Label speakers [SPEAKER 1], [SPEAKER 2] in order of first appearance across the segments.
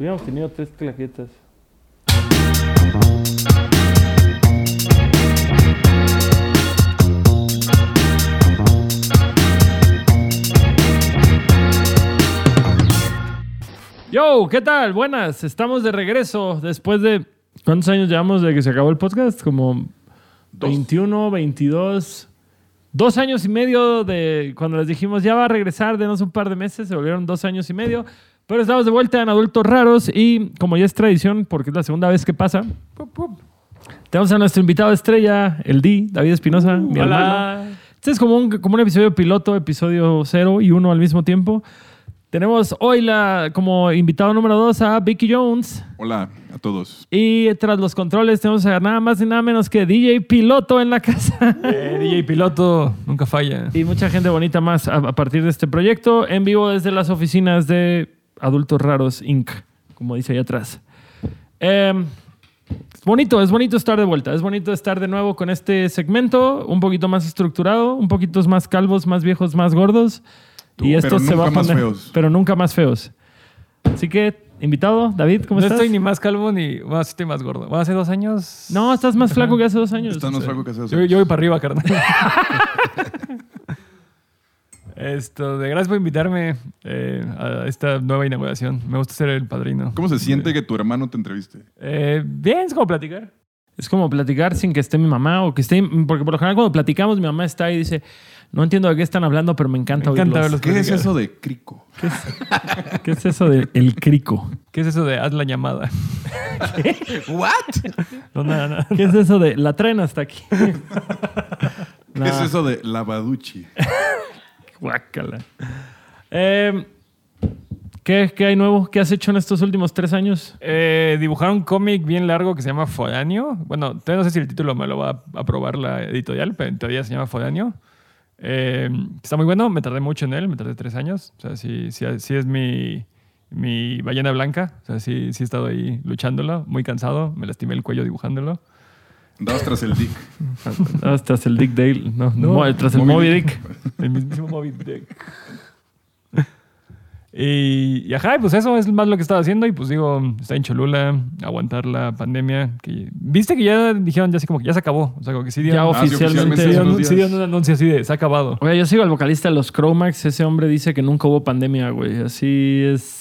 [SPEAKER 1] Hubiéramos tenido tres claquetas. Yo, ¿qué tal? Buenas, estamos de regreso después de... ¿Cuántos años llevamos de que se acabó el podcast? Como 21, 22... Dos años y medio de cuando les dijimos ya va a regresar, denos un par de meses, se volvieron dos años y medio. Pero estamos de vuelta en Adultos Raros y como ya es tradición, porque es la segunda vez que pasa, tenemos a nuestro invitado estrella, el D, David Espinosa, mi hermano. Este es como un, como un episodio piloto, episodio cero y uno al mismo tiempo. Tenemos hoy la, como invitado número dos a Vicky Jones.
[SPEAKER 2] Hola a todos.
[SPEAKER 1] Y tras los controles tenemos a nada más y nada menos que DJ Piloto en la casa.
[SPEAKER 3] Eh, DJ Piloto, nunca falla.
[SPEAKER 1] Y mucha gente bonita más a, a partir de este proyecto en vivo desde las oficinas de Adultos Raros Inc., como dice ahí atrás. Eh, es bonito, es bonito estar de vuelta, es bonito estar de nuevo con este segmento, un poquito más estructurado, un poquito más calvos, más viejos, más gordos.
[SPEAKER 2] Tú,
[SPEAKER 1] y esto se va a
[SPEAKER 2] más
[SPEAKER 1] poner,
[SPEAKER 2] feos.
[SPEAKER 1] pero nunca más feos. Así que, invitado, David, ¿cómo
[SPEAKER 3] no
[SPEAKER 1] estás?
[SPEAKER 3] estoy ni más calvo ni. Bueno, sí estoy más gordo. Bueno, hace dos años.
[SPEAKER 1] No, estás más flaco que hace dos años.
[SPEAKER 2] Estás más flaco que hace dos
[SPEAKER 3] Yo,
[SPEAKER 2] años.
[SPEAKER 3] yo voy para arriba, carnal. Esto, de gracias por invitarme eh, a esta nueva inauguración. Me gusta ser el padrino.
[SPEAKER 2] ¿Cómo se siente que tu hermano te entreviste?
[SPEAKER 3] Eh, bien, es como platicar.
[SPEAKER 1] Es como platicar sin que esté mi mamá o que esté... Porque por lo general cuando platicamos mi mamá está ahí y dice, no entiendo de qué están hablando, pero me encanta,
[SPEAKER 3] Me encanta
[SPEAKER 1] oírlos".
[SPEAKER 2] ¿Qué es eso de crico?
[SPEAKER 1] ¿Qué es eso de el crico?
[SPEAKER 3] ¿Qué es eso de haz la llamada?
[SPEAKER 2] ¿What?
[SPEAKER 3] No, nada, nada.
[SPEAKER 1] ¿Qué es eso de la traen hasta aquí?
[SPEAKER 2] ¿Qué es eso de lavaduchi?
[SPEAKER 1] Guácala. Eh, ¿qué, ¿Qué hay nuevo? ¿Qué has hecho en estos últimos tres años?
[SPEAKER 3] Eh, dibujaron un cómic bien largo que se llama Foráneo. Bueno, todavía no sé si el título me lo va a aprobar la editorial, pero teoría se llama Foráneo. Eh, está muy bueno, me tardé mucho en él, me tardé tres años. O sea, sí, sí, sí es mi, mi ballena blanca. O sea, sí, sí he estado ahí luchándolo, muy cansado. Me lastimé el cuello dibujándolo.
[SPEAKER 2] Andabas tras el dick.
[SPEAKER 1] Ah, tras el Dick Dale. No,
[SPEAKER 3] No,
[SPEAKER 1] Mo- tras el
[SPEAKER 2] Moby Dick.
[SPEAKER 1] Dick.
[SPEAKER 3] El mismísimo Moby Dick. Y, y ajá, pues eso es más lo que estaba haciendo. Y pues digo, está en Cholula, aguantar la pandemia. Que, Viste que ya dijeron, ya así como que ya se acabó. O sea, como que sí dio,
[SPEAKER 1] Ya
[SPEAKER 2] Ah, sí,
[SPEAKER 1] oficialmente.
[SPEAKER 3] sí
[SPEAKER 2] días.
[SPEAKER 3] un anuncio así de se ha acabado.
[SPEAKER 1] Oye, yo sigo al vocalista de los Chromax. Ese hombre dice que nunca hubo pandemia, güey. Así es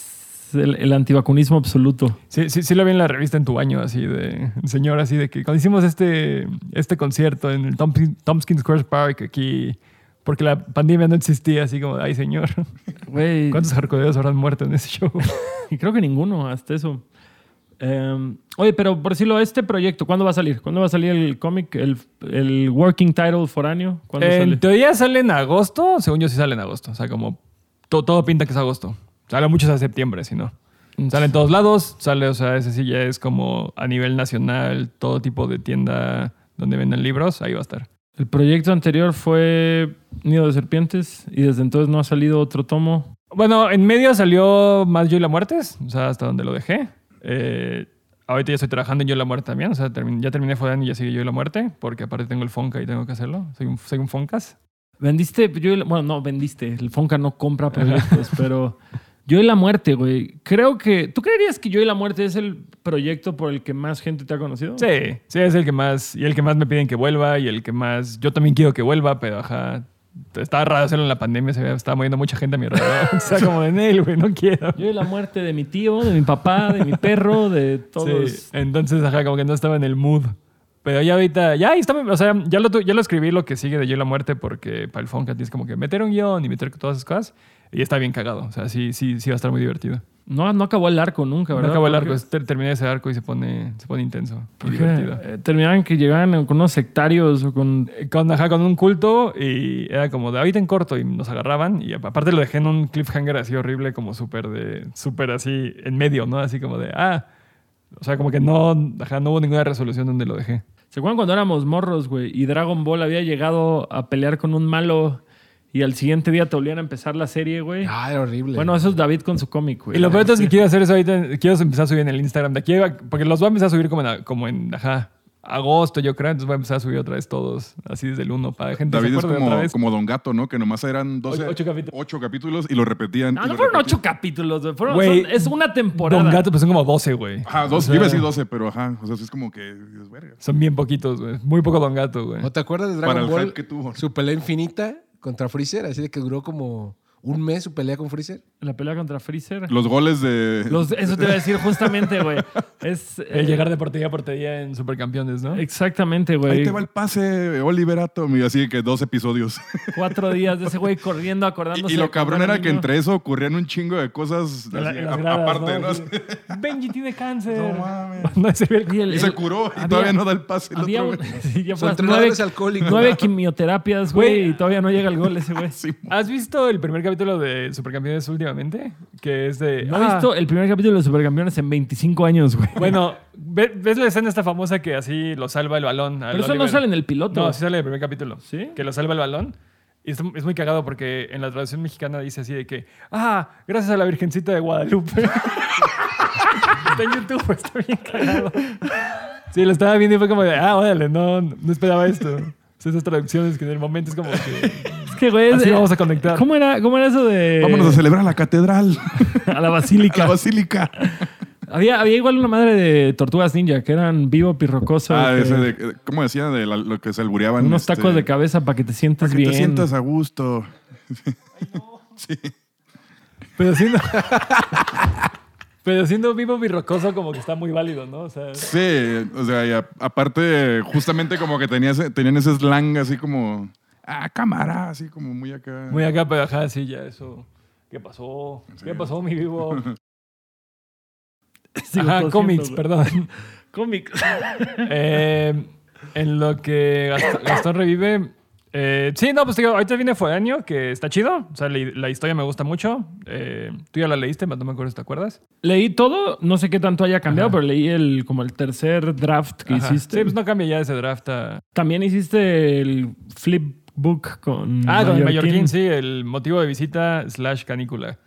[SPEAKER 1] el, el antivacunismo absoluto.
[SPEAKER 3] Sí, sí, sí lo vi en la revista en tu baño, así de señor, así de que cuando hicimos este, este concierto en el Tompkins, Square Park aquí, porque la pandemia no existía, así como, ay señor,
[SPEAKER 1] Güey.
[SPEAKER 3] ¿cuántos hardcoreos habrán muerto en ese show?
[SPEAKER 1] Y creo que ninguno, hasta eso. Eh, oye, pero por decirlo, este proyecto, ¿cuándo va a salir? ¿Cuándo va a salir el cómic, el, el working title foráneo? ¿Cuándo
[SPEAKER 3] en
[SPEAKER 1] sale?
[SPEAKER 3] teoría sale en agosto, según yo sí sale en agosto, o sea, como to- todo pinta que es agosto. Sale mucho a septiembre, si no. Sale en todos lados, sale, o sea, ese sí ya es como a nivel nacional, todo tipo de tienda donde venden libros, ahí va a estar.
[SPEAKER 1] El proyecto anterior fue Nido de Serpientes y desde entonces no ha salido otro tomo.
[SPEAKER 3] Bueno, en medio salió más Yo y la Muertes, o sea, hasta donde lo dejé. Eh, ahorita ya estoy trabajando en Yo y la Muerte también, o sea, ya terminé Fodan y ya sigue Yo y la Muerte, porque aparte tengo el Fonca y tengo que hacerlo. Soy un, soy un Foncas.
[SPEAKER 1] Vendiste, yo, y la- bueno, no, vendiste. El Fonca no compra proyectos, pero Yo y la Muerte, güey. Creo que. ¿Tú creerías que Yo y la Muerte es el proyecto por el que más gente te ha conocido?
[SPEAKER 3] Sí, sí, es el que más, y el que más me piden que vuelva, y el que más, yo también quiero que vuelva, pero ajá, estaba raro hacerlo en la pandemia, se estaba moviendo mucha gente a mi alrededor. o sea, como en él, güey, no quiero.
[SPEAKER 1] Yo y la muerte de mi tío, de mi papá, de mi perro, de todos.
[SPEAKER 3] Sí, entonces, ajá, como que no estaba en el mood. Pero ya ahorita, ya está, o sea, ya lo, ya lo escribí lo que sigue de Yo y la Muerte, porque para el Fonca tienes como que meter un guion y meter todas esas cosas, y está bien cagado, o sea, sí, sí, sí va a estar muy divertido.
[SPEAKER 1] No, no acabó el arco nunca,
[SPEAKER 3] No
[SPEAKER 1] ¿verdad?
[SPEAKER 3] acabó el arco,
[SPEAKER 1] Porque-
[SPEAKER 3] es- ter- terminé ese arco y se pone, se pone intenso divertido.
[SPEAKER 1] eh, terminaban que llegaban con unos sectarios o con.
[SPEAKER 3] Eh, con, ajá, con un culto y era como de ahorita en corto y nos agarraban y aparte lo dejé en un cliffhanger así horrible como súper de súper así en medio, ¿no? Así como de ah, o sea, como que no, ajá, no hubo ninguna resolución donde lo dejé.
[SPEAKER 1] ¿Se acuerdan cuando éramos morros, güey? Y Dragon Ball había llegado a pelear con un malo y al siguiente día te volvían a empezar la serie, güey.
[SPEAKER 4] Ah, era horrible.
[SPEAKER 1] Bueno, eso es David con su cómic, güey.
[SPEAKER 3] Y lo peor es que quiero hacer eso ahorita, quiero empezar a subir en el Instagram de aquí, porque los voy a empezar a subir como en, como en ajá, agosto, yo creo. Entonces voy a empezar a subir otra vez todos, así desde el 1, para gente
[SPEAKER 2] David
[SPEAKER 3] se
[SPEAKER 2] es
[SPEAKER 3] acuerde otra
[SPEAKER 2] como,
[SPEAKER 3] vez.
[SPEAKER 2] como Don Gato, ¿no? Que nomás eran 12,
[SPEAKER 3] Ocho- ocho capítulos.
[SPEAKER 2] ocho capítulos y lo repetían.
[SPEAKER 1] No,
[SPEAKER 2] y
[SPEAKER 1] no
[SPEAKER 2] lo
[SPEAKER 1] fueron
[SPEAKER 2] repetían.
[SPEAKER 1] ocho capítulos, güey. Fueron-
[SPEAKER 3] Güey,
[SPEAKER 1] son- es una temporada.
[SPEAKER 3] Don Gato, pues son como 12, güey.
[SPEAKER 2] Ajá, dos,
[SPEAKER 3] O sea,
[SPEAKER 2] yo iba a decir 12, pero ajá. O sea, es como que. Dios, verga.
[SPEAKER 3] Son bien poquitos, güey. Muy poco Don Gato, güey.
[SPEAKER 4] ¿No te acuerdas de
[SPEAKER 2] Para
[SPEAKER 4] Dragon
[SPEAKER 2] el
[SPEAKER 4] Ball?
[SPEAKER 2] hype que tuvo.
[SPEAKER 4] Su pelea infinita contra Freezer, así de que duró como un mes su pelea con Freezer.
[SPEAKER 1] La pelea contra Freezer.
[SPEAKER 2] Los goles de.
[SPEAKER 1] Los- eso te iba a decir justamente, güey. Es.
[SPEAKER 3] El
[SPEAKER 1] eh,
[SPEAKER 3] llegar de portería a portería en Supercampeones, ¿no?
[SPEAKER 1] Exactamente, güey.
[SPEAKER 2] Ahí te va el pase, Oliver Atom. Y así que dos episodios.
[SPEAKER 1] Cuatro días de ese güey corriendo, acordándose.
[SPEAKER 2] y lo cabrón era que entre eso ocurrían un chingo de cosas
[SPEAKER 3] En la-
[SPEAKER 2] así,
[SPEAKER 3] en las
[SPEAKER 2] a-
[SPEAKER 3] gradas,
[SPEAKER 2] aparte, ¿no?
[SPEAKER 3] Benji tiene cáncer.
[SPEAKER 2] No mames.
[SPEAKER 3] No, ese güey-
[SPEAKER 1] Y el-
[SPEAKER 2] Y se
[SPEAKER 1] el-
[SPEAKER 2] curó y todavía no da el pase. El
[SPEAKER 1] Había
[SPEAKER 2] otro
[SPEAKER 1] sí, ya
[SPEAKER 4] Su
[SPEAKER 1] fue
[SPEAKER 4] entrenador
[SPEAKER 1] nueve,
[SPEAKER 4] es alcohólico.
[SPEAKER 1] nueve quimioterapias, güey, y todavía no llega el gol ese güey.
[SPEAKER 2] Sí,
[SPEAKER 3] ¿Has visto el primer capítulo de Supercampeones últimamente? Que es de.
[SPEAKER 1] No he
[SPEAKER 3] ah,
[SPEAKER 1] visto el primer capítulo de Supercampeones en 25 años, güey.
[SPEAKER 3] Bueno, ve- ¿ves la escena esta famosa que así lo salva el balón? al
[SPEAKER 1] Pero eso no sale en el piloto.
[SPEAKER 3] No, sí sale en el primer capítulo.
[SPEAKER 1] ¿Sí?
[SPEAKER 3] Que lo salva el balón. Y es, es muy cagado porque en la traducción mexicana dice así de que, ah, gracias a la Virgencita de Guadalupe. está en YouTube, está bien cagado. Sí, lo estaba viendo y fue como de, ah, órale, no, no esperaba esto. Esas traducciones que en el momento es como que
[SPEAKER 1] Es que, güey,
[SPEAKER 3] así vamos a conectar.
[SPEAKER 1] ¿Cómo era, ¿Cómo era eso de.
[SPEAKER 2] Vámonos a celebrar la catedral,
[SPEAKER 1] a la
[SPEAKER 2] a
[SPEAKER 1] basílica?
[SPEAKER 2] la basílica.
[SPEAKER 1] había, había igual una madre de tortugas ninja que eran vivo pirrocoso.
[SPEAKER 2] Ah,
[SPEAKER 1] que-
[SPEAKER 2] ese de. ¿Cómo decía? De la- lo que se albureaban.
[SPEAKER 1] unos
[SPEAKER 2] este,
[SPEAKER 1] tacos de cabeza para que te sientas
[SPEAKER 2] Para que
[SPEAKER 1] bien.
[SPEAKER 2] te sientas a gusto.
[SPEAKER 3] Pero siendo... Pero siendo vivo birrocoso como que está muy válido, ¿no? O sea,
[SPEAKER 2] Sí, o sea, y a- aparte, justamente como que tenía ese- tenían ese slang así como. Ah, cámara, así como muy acá.
[SPEAKER 3] muy acá, pero ajá, sí, ya eso. ¿Qué pasó? ¿Qué pasó, mi vivo? Ajá, cómics, perdón.
[SPEAKER 1] Cómics.
[SPEAKER 3] Eh, en lo que Gast- Gastón revive. Eh, sí, no, pues digo, ahorita viene Fodaño, que está chido. O sea, la, la historia me gusta mucho. Eh, Tú ya la leíste, no me acuerdo si te acuerdas.
[SPEAKER 1] Leí todo, no sé qué tanto haya cambiado,
[SPEAKER 3] Ajá.
[SPEAKER 1] pero leí el como el tercer draft que
[SPEAKER 3] Ajá.
[SPEAKER 1] hiciste.
[SPEAKER 3] Sí, pues no cambia ya ese draft a...
[SPEAKER 1] También hiciste el flipbook con
[SPEAKER 3] Ah, con el
[SPEAKER 1] Mallorquín.
[SPEAKER 3] Mallorquín, sí, el motivo de visita slash canícula.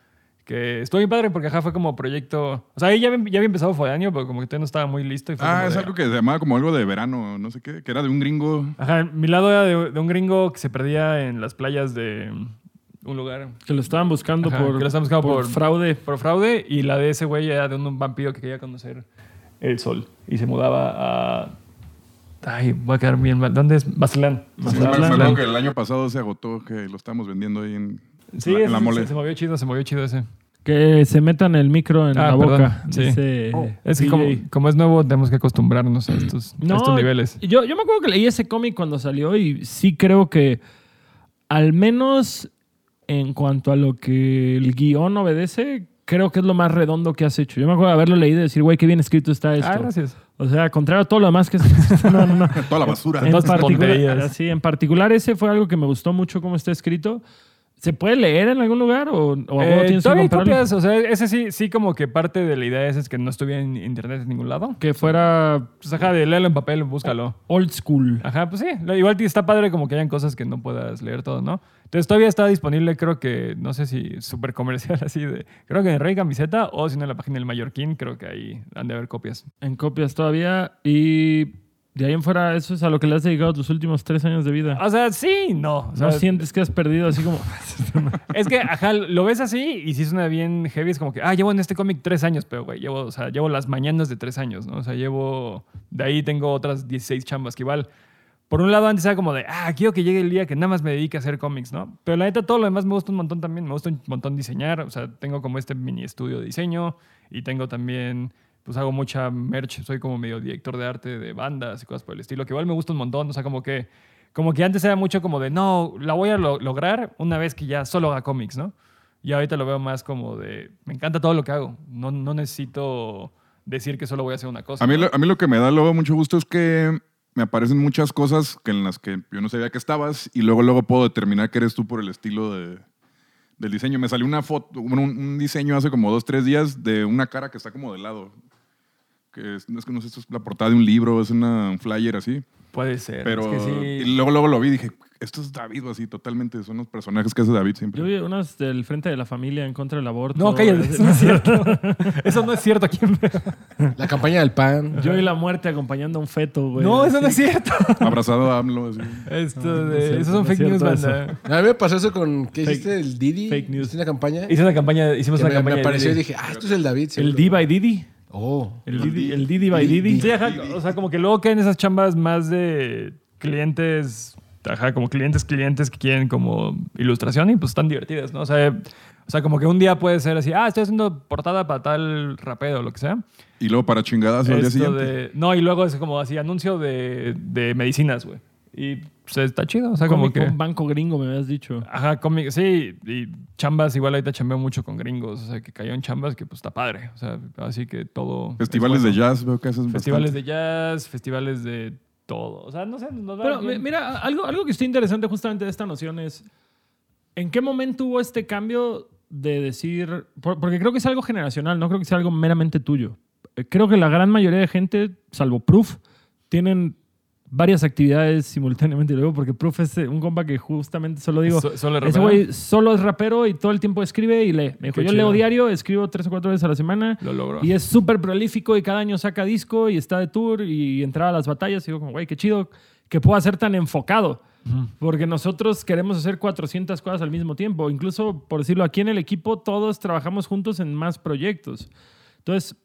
[SPEAKER 3] Que estuvo bien padre porque ajá, fue como proyecto. O sea, ahí ya, había- ya había empezado Fodaño, pero como que todavía no estaba muy listo. Y fue
[SPEAKER 2] Ah, es
[SPEAKER 3] de-
[SPEAKER 2] algo que se llamaba como algo de verano, no sé qué, que era de un gringo.
[SPEAKER 3] Ajá, mi lado era de, de un gringo que se perdía en las playas de un lugar
[SPEAKER 1] Que lo estaban buscando
[SPEAKER 3] Ajá,
[SPEAKER 1] por,
[SPEAKER 3] que lo estaban buscando por-
[SPEAKER 1] fraude.
[SPEAKER 3] por fraude y la de ese güey era de un vampiro que quería conocer el sol y se mudaba a... Ay, voy a quedar bien mal. ¿Dónde es? Maztlán.
[SPEAKER 2] Me
[SPEAKER 3] Maztlán.
[SPEAKER 2] acuerdo que el año pasado se agotó, que lo estamos vendiendo ahí en,
[SPEAKER 3] Sí,
[SPEAKER 2] la, la
[SPEAKER 3] se-
[SPEAKER 2] mole.
[SPEAKER 3] Se, movió chido, se movió chido ese.
[SPEAKER 1] Que se metan el micro en
[SPEAKER 3] Ah,
[SPEAKER 1] la
[SPEAKER 3] perdón,
[SPEAKER 1] boca.
[SPEAKER 3] sí.
[SPEAKER 1] dice
[SPEAKER 3] Es que como, como es nuevo, tenemos que acostumbrarnos a estos, a
[SPEAKER 1] No,
[SPEAKER 3] estos niveles.
[SPEAKER 1] Yo, yo me acuerdo que leí ese cómic cuando salió y sí creo que al menos en cuanto a lo que el guion obedece, creo que es lo más redondo que has hecho. Yo me acuerdo de haberlo leído y decir, güey, qué bien escrito está esto.
[SPEAKER 3] Ah, gracias.
[SPEAKER 1] O sea, contrario a todo lo demás que es... No, no, no.
[SPEAKER 2] Toda la basura.
[SPEAKER 1] En particular, sí, en particular ese fue algo que me gustó mucho cómo está escrito. ¿Se puede leer en algún lugar o, o
[SPEAKER 3] Eh,
[SPEAKER 1] tienes que
[SPEAKER 3] todavía hay copias, o sea, ese sí, sí como que parte de la idea esa es que no estuviera en internet en ningún lado.
[SPEAKER 1] Que fuera
[SPEAKER 3] Pues ajá, de léelo en papel, búscalo.
[SPEAKER 1] old school.
[SPEAKER 3] Ajá, pues sí. Igual está padre como que hayan cosas que no puedas leer todo, ¿no? Entonces todavía está disponible, creo que, no sé si súper comercial así de... Creo que en Rey Camiseta o si no en la página del Mallorquín, creo que ahí han de haber copias.
[SPEAKER 1] En copias todavía. Y de ahí en fuera, eso es a lo que le has dedicado tus últimos tres años de vida.
[SPEAKER 3] O sea, sí, no. O sea,
[SPEAKER 1] no sientes que has perdido así como...
[SPEAKER 3] Es que, ajá, lo ves así y si suena bien heavy, es como que, ah, llevo en este cómic tres años, pero, güey, llevo, o sea, llevo las mañanas de tres años, ¿no? O sea, llevo, de ahí tengo otras 16 chambas que igual, por un lado antes era como de, ah, quiero que llegue el día que nada más me dedique a hacer cómics, ¿no? Pero la neta, todo lo demás me gusta un montón también, me gusta un montón diseñar, o sea, tengo como este mini estudio de diseño y tengo también, pues hago mucha merch, soy como medio director de arte de bandas y cosas por el estilo, que igual me gusta un montón, o sea, como que como que antes era mucho como de, no, la voy a lo- lograr una vez que ya solo haga cómics, ¿no? Y ahorita lo veo más como de, me encanta todo lo que hago. No, no necesito decir que solo voy a hacer una cosa.
[SPEAKER 2] A mí,
[SPEAKER 3] ¿no?
[SPEAKER 2] lo, a mí lo que me da luego mucho gusto es que me aparecen muchas cosas que en las que yo no sabía que estabas y luego, luego puedo determinar que eres tú por el estilo de, del diseño. Me salió una foto, un, un diseño hace como dos, tres días de una cara que está como de lado. Que es, no es que no sé, esto es la portada de un libro, es una, un flyer así.
[SPEAKER 3] Puede ser.
[SPEAKER 2] Pero
[SPEAKER 3] es que sí.
[SPEAKER 2] y luego, luego lo vi y dije, esto es David, o así, totalmente. Son los personajes que hace David siempre.
[SPEAKER 1] Yo vi unas del Frente de la Familia en contra del aborto.
[SPEAKER 3] No, cállate, eso no es cierto. eso no es cierto aquí en
[SPEAKER 4] La campaña del pan.
[SPEAKER 1] Yo y la muerte acompañando a un feto, güey.
[SPEAKER 3] No, eso no es cierto.
[SPEAKER 2] Abrazado a AMLO, así.
[SPEAKER 3] Esto
[SPEAKER 1] No, no
[SPEAKER 3] de,
[SPEAKER 1] es cierto,
[SPEAKER 3] esos son
[SPEAKER 1] no
[SPEAKER 3] fake news, banda.
[SPEAKER 4] A mí me pasó eso con. ¿Qué
[SPEAKER 1] Fake-
[SPEAKER 4] hiciste? El Didi.
[SPEAKER 1] fake news.
[SPEAKER 4] ¿Hiciste una campaña?
[SPEAKER 3] Hice una campaña, hicimos
[SPEAKER 4] Que
[SPEAKER 3] una
[SPEAKER 4] me, me
[SPEAKER 3] campaña. de
[SPEAKER 4] apareció y dije, ah, esto es el David.
[SPEAKER 1] El. D by Didi.
[SPEAKER 4] Oh.
[SPEAKER 1] El Didi, el Didi by Didi.
[SPEAKER 3] Sí, ajá, o sea, como que luego caen esas chambas más de clientes, ajá, como clientes, clientes que quieren como ilustración y pues están divertidas, ¿no? O sea, o sea, como que un día puede ser así, ah, estoy haciendo portada para tal rapero o lo que sea.
[SPEAKER 2] Y luego para chingadas al día siguiente.
[SPEAKER 3] de- no, y luego es como así, anuncio de, de medicinas, güey. Y pues está chido, o sea, como que...
[SPEAKER 1] un banco gringo, me habías dicho.
[SPEAKER 3] Ajá, cómic, sí, y chambas, igual ahorita chambeo mucho con gringos, o sea, que cayó en chambas que pues está padre, o sea, así que todo...
[SPEAKER 2] Festivales
[SPEAKER 3] es
[SPEAKER 2] de jazz, veo que haces
[SPEAKER 3] Festivales
[SPEAKER 2] bastante.
[SPEAKER 3] de jazz, festivales de todo, o sea, no sé, nos va
[SPEAKER 1] Pero
[SPEAKER 3] bien.
[SPEAKER 1] mira, algo, algo que está interesante justamente de esta noción es, ¿en qué momento hubo este cambio de decir, por- porque creo que es algo generacional, no creo que sea algo meramente tuyo. Eh, Creo que la gran mayoría de gente, salvo Proof, tienen varias actividades simultáneamente. Luego, porque Proof es eh, un compa que justamente solo digo,
[SPEAKER 3] So- solo
[SPEAKER 1] ese
[SPEAKER 3] rapero.
[SPEAKER 1] güey solo es rapero y todo el tiempo escribe y lee. Me dijo,
[SPEAKER 3] Qué
[SPEAKER 1] yo
[SPEAKER 3] chido.
[SPEAKER 1] leo diario, escribo tres o cuatro veces a la semana.
[SPEAKER 3] Lo logró.
[SPEAKER 1] Y es súper prolífico y cada año saca disco y está de tour y entra a las batallas. Y digo, como, güey, qué chido que pueda ser tan enfocado. Porque nosotros queremos hacer 400 cosas al mismo tiempo. Incluso, por decirlo, aquí en el equipo todos trabajamos juntos en más proyectos. Entonces,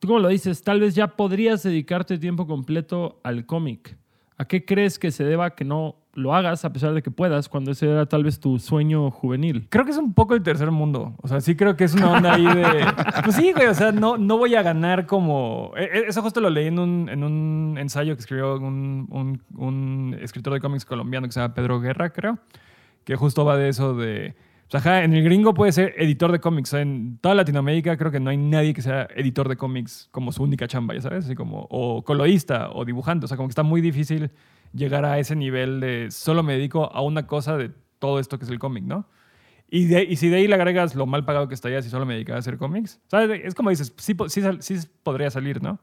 [SPEAKER 1] tú como lo dices, tal vez ya podrías dedicarte tiempo completo al cómic. ¿A qué crees que se deba que no lo hagas a pesar de que puedas cuando ese era tal vez tu sueño juvenil?
[SPEAKER 3] Creo que es un poco el tercer mundo. O sea, sí creo que es una onda ahí de... Pues sí, güey, o sea, no, no voy a ganar como... e- e- Eso justo lo leí en un, en un ensayo que escribió un, un- un escritor de cómics colombiano que se llama Pedro Guerra, creo, que justo va de eso de... O sea, en el gringo puede ser editor de cómics. En toda Latinoamérica creo que no hay nadie que sea editor de cómics como su única chamba, ya sabes, así como... O colorista o dibujante. O sea, como que está muy difícil llegar a ese nivel de solo me dedico a una cosa de todo esto que es el cómic, ¿no? Y, de- y si de ahí le agregas lo mal pagado que estaría si solo me dedicaba a hacer cómics, ¿sabes? Es como dices, sí, sí, podría salir, ¿no?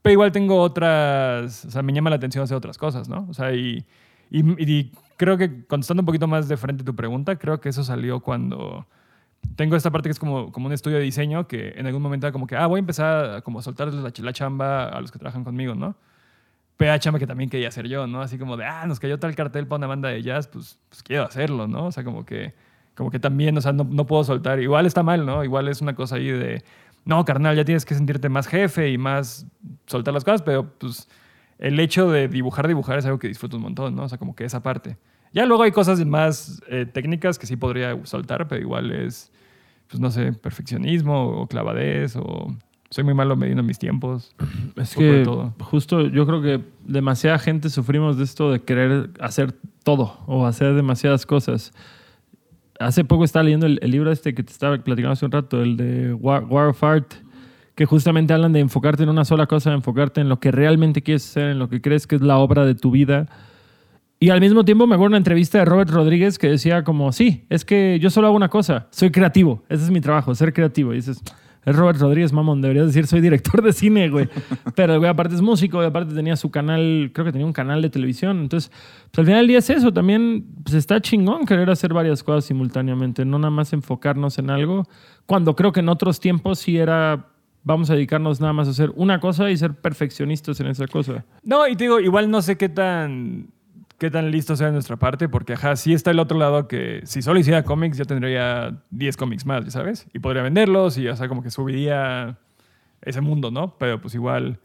[SPEAKER 3] Pero igual tengo otras, o sea, me llama la atención hacer otras cosas, ¿no? O sea, y creo que contestando un poquito más de frente tu pregunta, creo que eso salió cuando tengo esta parte que es como, como un estudio de diseño que en algún momento era como que, ah, voy a empezar a como soltarles la, la chamba a los que trabajan conmigo, ¿no? Pero chamba que también quería hacer yo, ¿no? Así como de, ah, nos cayó tal cartel para una banda de jazz, pues, pues quiero hacerlo, ¿no? O sea, como que, como que también, o sea, no, no puedo soltar. Igual está mal, ¿no? Igual es una cosa ahí de, no, carnal, ya tienes que sentirte más jefe y más soltar las cosas, pero pues el hecho de dibujar, dibujar es algo que disfruto un montón, ¿no? O sea, como que esa parte. Ya luego hay cosas más eh, técnicas que sí podría soltar, pero igual es, pues no sé, perfeccionismo o clavadez o soy muy malo midiendo mis tiempos.
[SPEAKER 1] Es que
[SPEAKER 3] todo.
[SPEAKER 1] justo yo creo que demasiada gente sufrimos de esto de querer hacer todo o hacer demasiadas cosas. Hace poco estaba leyendo el, el libro este que te estaba platicando hace un rato, el de War, War of Art, que justamente hablan de enfocarte en una sola cosa, enfocarte en lo que realmente quieres hacer, en lo que crees que es la obra de tu vida. Y al mismo tiempo me acuerdo una entrevista de Robert Rodríguez que decía como, sí, es que yo solo hago una cosa, soy creativo, ese es mi trabajo, ser creativo. Y dices, es Robert Rodríguez, mamón, deberías decir soy director de cine, güey. Pero el güey aparte es músico y aparte tenía su canal, creo que tenía un canal de televisión. Entonces, pues al final del día es eso, también pues, está chingón querer hacer varias cosas simultáneamente, no nada más enfocarnos en algo, cuando creo que en otros tiempos sí era... Vamos a dedicarnos nada más a hacer una cosa y ser perfeccionistas en esa cosa.
[SPEAKER 3] No, y te digo, igual no sé qué tan, qué tan listo sea nuestra parte, porque ajá, sí está el otro lado que si solo hiciera cómics ya tendría 10 cómics más, ¿ya sabes? Y podría venderlos y, o sea, como que subiría ese mundo, ¿no? Pero pues igual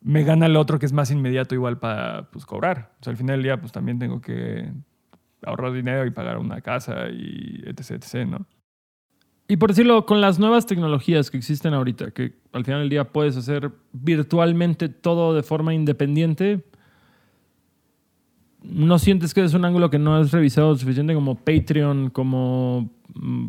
[SPEAKER 3] me gana el otro que es más inmediato igual para pues, cobrar. O sea, al final del día pues también tengo que ahorrar dinero y pagar una casa y etc, etc, ¿no?
[SPEAKER 1] Y por decirlo, con las nuevas tecnologías que existen ahorita, que al final del día puedes hacer virtualmente todo de forma independiente, ¿no sientes que es un ángulo que no has revisado suficiente como Patreon, como... mm,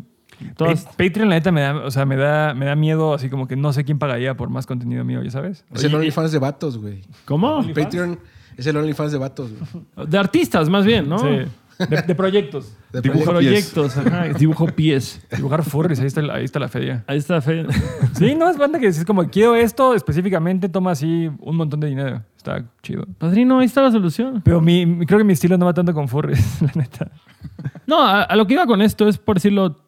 [SPEAKER 1] todas-
[SPEAKER 3] Pa- Patreon, la neta, me da, o sea, me da, me da miedo, así como que no sé quién pagaría por más contenido mío, ¿ya sabes?
[SPEAKER 4] Es el OnlyFans de vatos, güey.
[SPEAKER 1] ¿Cómo?
[SPEAKER 4] Patreon es el OnlyFans de vatos, güey.
[SPEAKER 1] De artistas, más bien, ¿no?
[SPEAKER 3] Sí. De, de proyectos.
[SPEAKER 4] De
[SPEAKER 2] Dibujo
[SPEAKER 4] proyectos.
[SPEAKER 1] Ajá, dibujo pies.
[SPEAKER 3] Dibujar furries, ahí está, el- ahí está la feria.
[SPEAKER 1] Ahí está fe.
[SPEAKER 3] Sí, no es banda que es como quiero esto específicamente, toma así un montón de dinero. Está chido.
[SPEAKER 1] Padrino, ahí está la solución.
[SPEAKER 3] Pero mi, mi- creo que mi estilo no va tanto con furries, la neta.
[SPEAKER 1] No, a, a lo que iba con esto es por decirlo,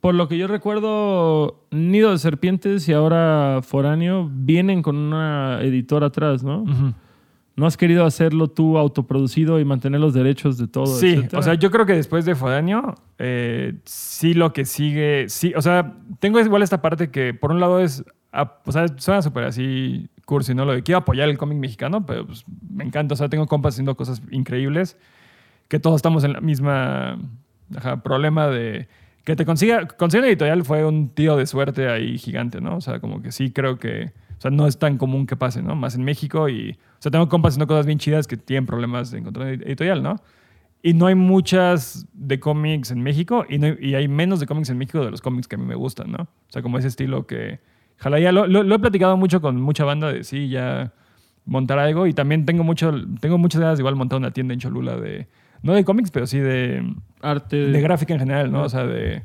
[SPEAKER 1] por lo que yo recuerdo, Nido de Serpientes y ahora Foráneo vienen con una editora atrás, ¿no? No has querido hacerlo tú autoproducido y mantener los derechos de todo.
[SPEAKER 3] Sí,
[SPEAKER 1] etcétera?
[SPEAKER 3] o sea, yo creo que después de Fodaño, eh, sí lo que sigue, sí, o sea, tengo igual esta parte que por un lado es, o sea, suena súper así cursi, ¿no? Lo de quiero apoyar el cómic mexicano, pero pues, me encanta, o sea, tengo compas haciendo cosas increíbles, que todos estamos en la misma ajá, problema de que te consiga, conseguir editorial fue un tío de suerte ahí gigante, ¿no? O sea, como que sí creo que, sea, no es tan común que pase, ¿no? Más en México y, o sea, tengo compas haciendo cosas bien chidas que tienen problemas de encontrar editorial, ¿no? Y no hay muchas de cómics en México y, no hay, y hay menos de cómics en México de los cómics que a mí me gustan, ¿no? O sea, como ese estilo que... Ojalá ya lo, lo- lo he platicado mucho con mucha banda de sí, ya montar algo. Y también tengo, mucho, tengo muchas ganas de igual montar una tienda en Cholula de... No de cómics, pero sí de,
[SPEAKER 1] Arte.
[SPEAKER 3] de gráfica en general, ¿no? O sea, de...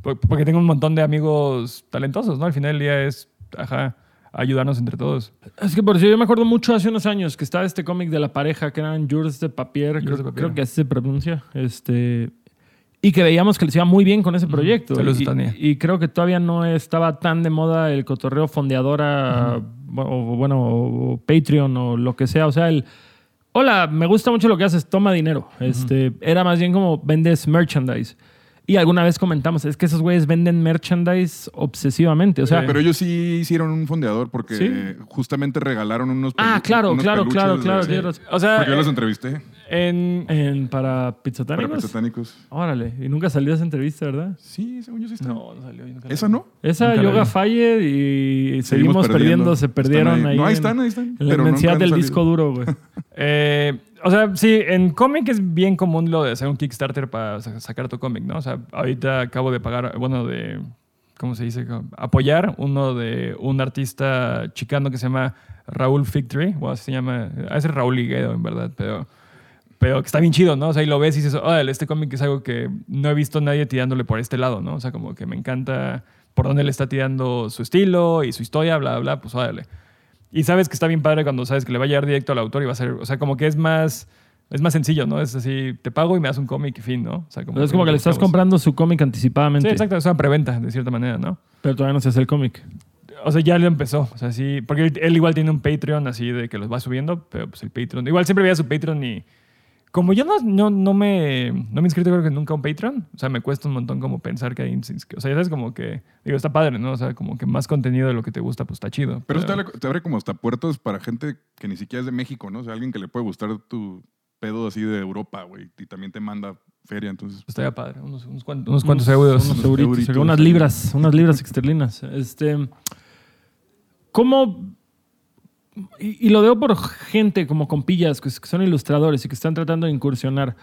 [SPEAKER 3] por- Porque tengo un montón de amigos talentosos, ¿no? Al final del día es, ajá, ayudarnos entre todos.
[SPEAKER 1] Es que por eso yo me acuerdo mucho hace unos años que estaba este cómic de la pareja que eran Jurs de Papier, creo,
[SPEAKER 3] de Papier.
[SPEAKER 1] creo que así se pronuncia. Este, y que veíamos que les iba muy bien con ese proyecto. Y creo que todavía no estaba tan de moda el cotorreo fondeadora o, bueno, o Patreon o lo que sea. O sea, el... Hola, me gusta mucho lo que haces, toma dinero. Este, Era más bien como vendes merchandise. Y alguna vez comentamos, es que esos güeyes venden merchandise obsesivamente. O sea,
[SPEAKER 2] Pero ellos sí hicieron un fondeador porque
[SPEAKER 1] Sí.
[SPEAKER 2] justamente regalaron unos
[SPEAKER 1] Ah, claro,
[SPEAKER 2] unos
[SPEAKER 1] claro, claro,
[SPEAKER 2] de-
[SPEAKER 1] claro,
[SPEAKER 2] Sí.
[SPEAKER 3] O sea,
[SPEAKER 2] Porque yo los
[SPEAKER 3] eh,
[SPEAKER 2] entrevisté
[SPEAKER 3] en...
[SPEAKER 1] En, para
[SPEAKER 2] para
[SPEAKER 1] Pizzatánicos.
[SPEAKER 2] Pizzatánicos.
[SPEAKER 1] Órale, y nunca salió esa entrevista, ¿verdad?
[SPEAKER 2] Sí, según yo sí está.
[SPEAKER 3] No, no salió. nunca
[SPEAKER 2] ¿Esa no?
[SPEAKER 1] Esa
[SPEAKER 3] Nunca
[SPEAKER 1] Yoga. Fire y seguimos, perdiendo. se perdieron ahí.
[SPEAKER 2] No, ahí están, ahí están.
[SPEAKER 1] En la
[SPEAKER 2] pero
[SPEAKER 1] inmensidad del
[SPEAKER 2] salido.
[SPEAKER 1] disco duro, güey.
[SPEAKER 3] Eh, o sea, sí, en cómic es bien común lo de hacer un Kickstarter para sa- sacar tu cómic, ¿no? O sea, ahorita acabo de pagar, bueno, de, ¿cómo se dice? Apoyar uno de un artista chicano que se llama Raúl Figtree, o así se llama, a ese Raúl Higuedo, en verdad, pero, pero que está bien chido, ¿no? O sea, y lo ves y dices, órale, este cómic es algo que no he visto nadie tirándole por este lado, ¿no? O sea, como que me encanta por dónde le está tirando su estilo y su historia, bla, bla, pues órale. Y sabes que está bien padre cuando sabes que le va a llegar directo al autor y va a ser, o sea, como que es más, es más sencillo, ¿no? Es así, te pago y me das un cómic y fin, ¿no? O sea,
[SPEAKER 1] es como que le estás comprando su cómic anticipadamente.
[SPEAKER 3] Sí, exacto, es una preventa, de cierta manera, ¿no?
[SPEAKER 1] Pero todavía no se hace el cómic.
[SPEAKER 3] O sea, ya lo empezó, o sea, sí, porque él, él igual tiene un Patreon así de que los va subiendo, pero pues el Patreon, igual siempre veía su Patreon y como yo no, no, no me, no me he inscrito creo que nunca a un Patreon, o sea, me cuesta un montón como pensar que hay, ins- o sea, ya sabes como que, digo, está padre, ¿no? O sea, como que más contenido de lo que te gusta, pues está chido.
[SPEAKER 2] Pero eso te abre, te abre como hasta puertas para gente que ni siquiera es de México, ¿no? O sea, alguien que le puede gustar tu pedo así de Europa, güey. Y también te manda feria, entonces.
[SPEAKER 3] Estaría padre, unos, unos cuantos, unos cuantos euros.
[SPEAKER 1] Unos
[SPEAKER 2] Unos
[SPEAKER 1] euritos,
[SPEAKER 2] euritos,
[SPEAKER 1] unas libras, unas libras exterlinas. Este, ¿Cómo? Y, y lo veo por gente como compillas que, son ilustradores y que están tratando de incursionar.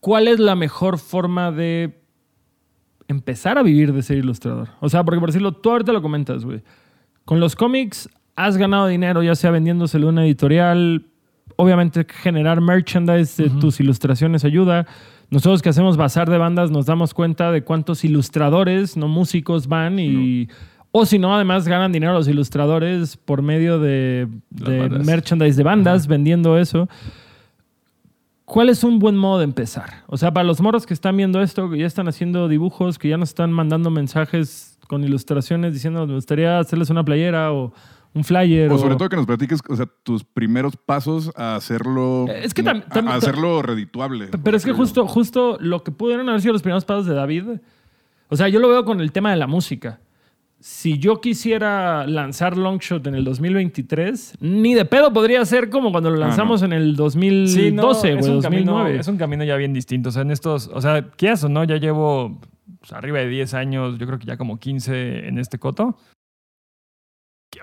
[SPEAKER 1] ¿Cuál es la mejor forma de empezar a vivir de ser ilustrador? O sea, porque por decirlo, tú ahorita lo comentas, güey. Con los cómics has ganado dinero, ya sea vendiéndoselo a una editorial. Obviamente generar merchandise de tus ilustraciones ayuda. Nosotros que hacemos bazar de bandas nos damos cuenta de cuántos ilustradores, no músicos, van y... O si no, además ganan dinero los ilustradores por medio de, de merchandise de bandas, vendiendo eso. ¿Cuál es un buen modo de empezar? O sea, para los morros que están viendo esto, que ya están haciendo dibujos, que ya nos están mandando mensajes con ilustraciones diciendo, me gustaría hacerles una playera o un flyer.
[SPEAKER 2] O sobre todo que nos platiques, o sea, tus primeros pasos a hacerlo.
[SPEAKER 1] Es que
[SPEAKER 2] como-
[SPEAKER 1] tam- tam-
[SPEAKER 2] a, hacerlo redituable.
[SPEAKER 1] Pero es que justo, justo lo que pudieron haber sido los primeros pasos de David, o sea, yo lo veo con el tema de la música. Si yo quisiera lanzar Longshot en el 2023, ni de pedo podría ser como cuando lo
[SPEAKER 2] Ah,
[SPEAKER 1] lanzamos en el 2012,
[SPEAKER 3] Sí, no, un
[SPEAKER 1] 2009.
[SPEAKER 3] camino, es un camino ya bien distinto. O sea, en estos, o sea, ¿qué o no? Ya llevo pues, arriba de 10 años, yo creo que ya como 15 en este coto.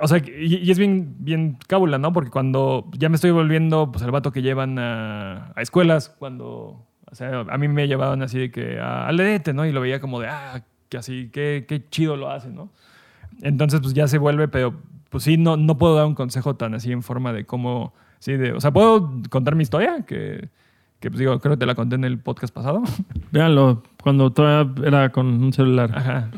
[SPEAKER 3] O sea, y, y es bien, bien cábula, ¿no? Porque cuando ya me estoy volviendo, pues, el vato que llevan a, a escuelas, cuando, o sea, a mí me llevaban así de que a, al EDT, ¿no? Y lo veía como de, ah, que así, qué, qué chido lo hace, ¿no? Entonces, pues ya se vuelve, pero pues sí, no, no puedo dar un consejo tan así en forma de cómo, sí, de, o sea, puedo contar mi historia, que, que pues digo, creo que te la conté en el podcast pasado.
[SPEAKER 1] Véanlo, cuando todavía era con un celular.
[SPEAKER 3] Ajá.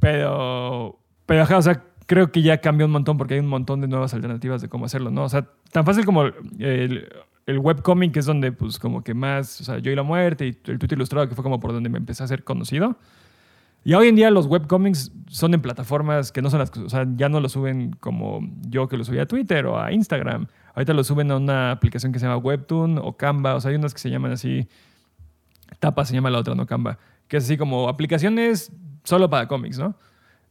[SPEAKER 3] Pero, pero ajá, o sea, creo que ya cambió un montón porque hay un montón de nuevas alternativas de cómo hacerlo, ¿no? O sea, tan fácil como el, el webcomic, que es donde, pues, como que más, o sea, Yo y la Muerte y el Twitter Ilustrado, que fue como por donde me empecé a ser conocido. Y hoy en día los webcomics son en plataformas que no son las, o sea, ya no lo suben como yo que lo subía a Twitter o a Instagram. Ahorita lo suben a una aplicación que se llama Webtoon o Canva, o sea, hay unas que se llaman así, Tapa se llama la otra, no Canva, que es así como aplicaciones solo para cómics, ¿no?